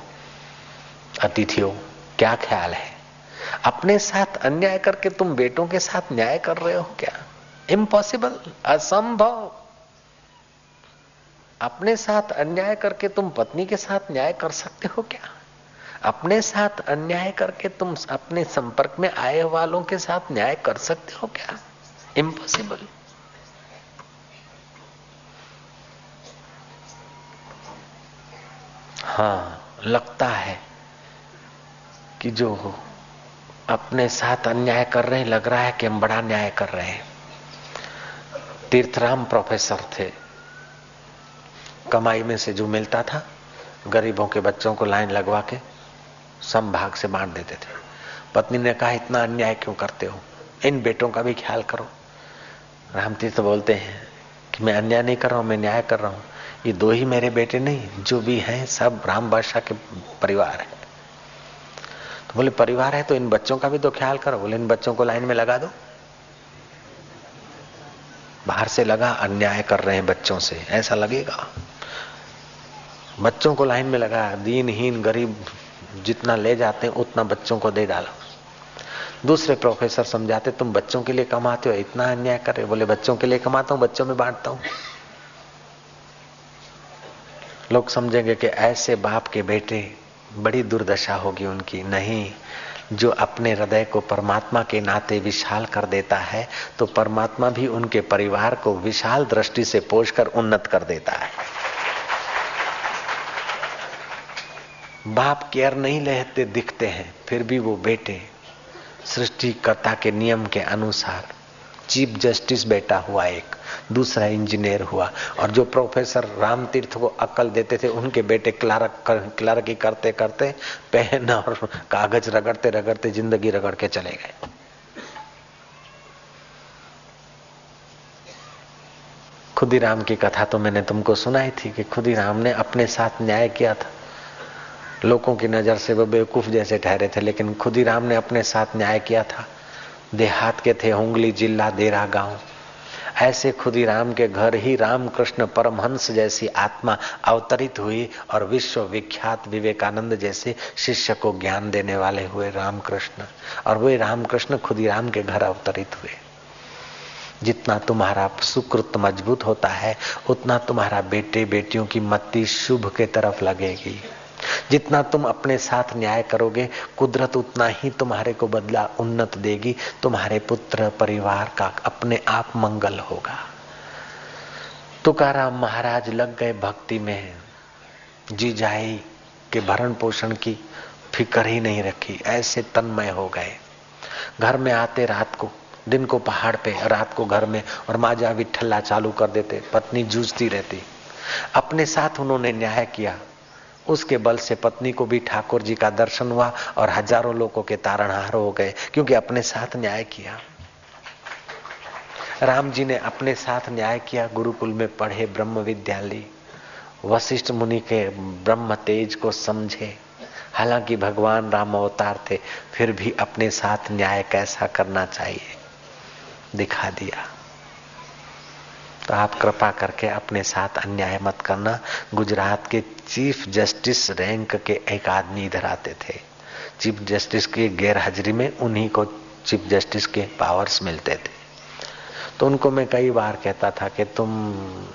अतिथियों, क्या ख्याल है? अपने साथ अन्याय करके तुम बेटों के साथ न्याय कर रहे हो क्या? इम्पॉसिबल असंभव। अपने साथ अन्याय करके तुम पत्नी के साथ न्याय कर सकते हो क्या? अपने साथ अन्याय करके तुम अपने संपर्क में आए वालों के साथ न्याय कर सकते हो क्या? इम्पॉसिबल हाँ लगता है कि जो अपने साथ अन्याय कर रहे हैं, लग रहा है कि हम बड़ा न्याय कर रहे हैं। तीर्थराम प्रोफेसर थे। कमाई में से जो मिलता था, गरीबों के बच्चों को लाइन लगवा के संभाग से बांट देते थे। पत्नी ने कहा, इतना अन्याय क्यों करते हो? इन बेटों का भी ख्याल करो। रामतीर्थ बोलते हैं कि, मैं अन्याय नहीं कर रहा हूँ, मैं न्याय कर रहा हूँ। ये दो ही मेरे बेटे नहीं, जो भी हैं, सब राम बादशाह के परिवार है। तो बोले, परिवार है तो इन बच्चों का भी तो ख्याल करो। बोले, इन बच्चों को लाइन में लगा दो। बाहर से लगा, अन्याय कर रहे हैं बच्चों से, ऐसा लगेगा। बच्चों को लाइन में लगा, दीनहीन गरीब जितना ले जाते हैं, उतना बच्चों को दे डालो। दूसरे प्रोफेसर समझाते, तुम बच्चों के लिए कमाते हो, इतना अन्याय कर रहे बोले, बच्चों के लिए कमाता हूँ, बच्चों में बांटता हूँ। लोग समझेंगे कि ऐसे बाप के बेटे बड़ी दुर्दशा होगी उनकी। नहीं, जो अपने हृदय को परमात्मा के नाते विशाल कर देता है तो परमात्मा भी उनके परिवार को विशाल दृष्टि से पोषकर उन्नत कर देता है। बाप केयर नहीं लेते, दिखते हैं, फिर भी वो बेटे सृष्टिकर्ता के नियम के अनुसार चीफ जस्टिस बेटा हुआ एक दूसरा इंजीनियर हुआ। और जो प्रोफेसर राम तीर्थ को अक्ल देते थे उनके बेटे क्लार्क कर, क्लार्क करते करते पेन और कागज़ रगड़ते रगड़ते ज़िंदगी रगड़ के चले गए। खुदीराम की कथा तो मैंने तुमको सुनाई थी कि खुदीराम ने अपने साथ न्याय किया था। लोगों की नज़र से वो बेवकूफ़ जैसे ठहरे थे लेकिन खुदीराम ने अपने साथ न्याय किया था। देहात के थे उंगली जिला देरा गाँव। ऐसे खुदीराम के घर ही रामकृष्ण परमहंस जैसी आत्मा अवतरित हुई और विश्व विख्यात विवेकानंद जैसे शिष्य को ज्ञान देने वाले हुए रामकृष्ण। और वे रामकृष्ण खुदीराम के घर अवतरित हुए। जितना तुम्हारा सुकृत मज़बूत होता है, उतना तुम्हारा बेटे बेटियों की मत्ती शुभ के तरफ़ लगेगी। जितना तुम अपने साथ न्याय करोगे, कुदरत उतना ही तुम्हारे को बदला उन्नत देगी। तुम्हारे पुत्र परिवार का अपने आप मंगल होगा। तुकाराम महाराज लग गए भक्ति में। जी जाई के भरण पोषण की फ़िक्र ही नहीं रखी। ऐसे तन्मय हो गए। घर में आते रात को, दिन को पहाड़ पे, रात को घर में, और माजा विठल्ला चालू कर देते। पत्नी जूझती रहती। अपने साथ उन्होंने न्याय किया। उसके बल से पत्नी को भी ठाकुर जी का दर्शन हुआ और हज़ारों लोगों के तारणहार हो गए, क्योंकि अपने साथ न्याय किया। राम जी ने अपने साथ न्याय किया, गुरुकुल में पढ़े ब्रह्म विद्यालय। वशिष्ठ मुनि के ब्रह्म तेज को समझे। हालाँकि भगवान राम अवतार थे, फिर भी अपने साथ न्याय कैसा करना चाहिए, दिखा दिया। तो आप कृपा करके अपने साथ अन्याय मत करना। गुजरात के चीफ जस्टिस रैंक के एक आदमी इधर आते थे। चीफ जस्टिस की गैर हाजिरी में उन्हीं को चीफ जस्टिस के पावर्स मिलते थे। तो उनको मैं कई बार कहता था कि तुम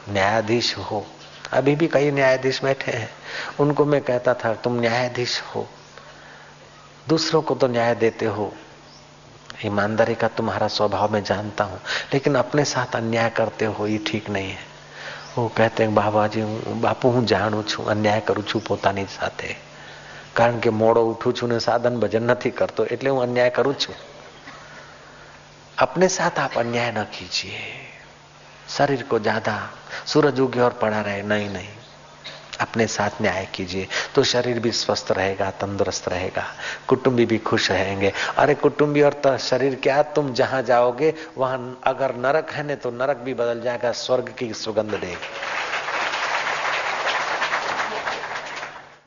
न्यायाधीश हो। अभी भी कई न्यायाधीश बैठे हैं। उनको मैं कहता था, तुम न्यायाधीश हो। दूसरों को तो न्याय देते हो। ईमानदारी का तुम्हारा स्वभाव मैं जानता हूं लेकिन अपने साथ अन्याय करते हो ये ठीक नहीं है वो कहते हैं બાબાજી બાપુ હું જાણું છું અન્યાય કરું છું પોતાની સાથે કારણ કે મોડો ઉઠું છું ને સાધન ભજન નથી કરતો એટલે હું અન્યાય કરું છું अपने साथ आप अन्याय न कीजिए शरीर को ज्यादा सूरज उगे और पड़ा रहे नहीं नहीं अपने साथ न्याय कीजिए। तो शरीर भी स्वस्थ रहेगा, तंदुरुस्त रहेगा। कुटुंबी भी खुश रहेंगे। अरे कुटुंबी और शरीर क्या? तुम जहाँ जाओगे, वहाँ अगर नरक है ना तो नरक भी बदल जाएगा, स्वर्ग की सुगंध देगी।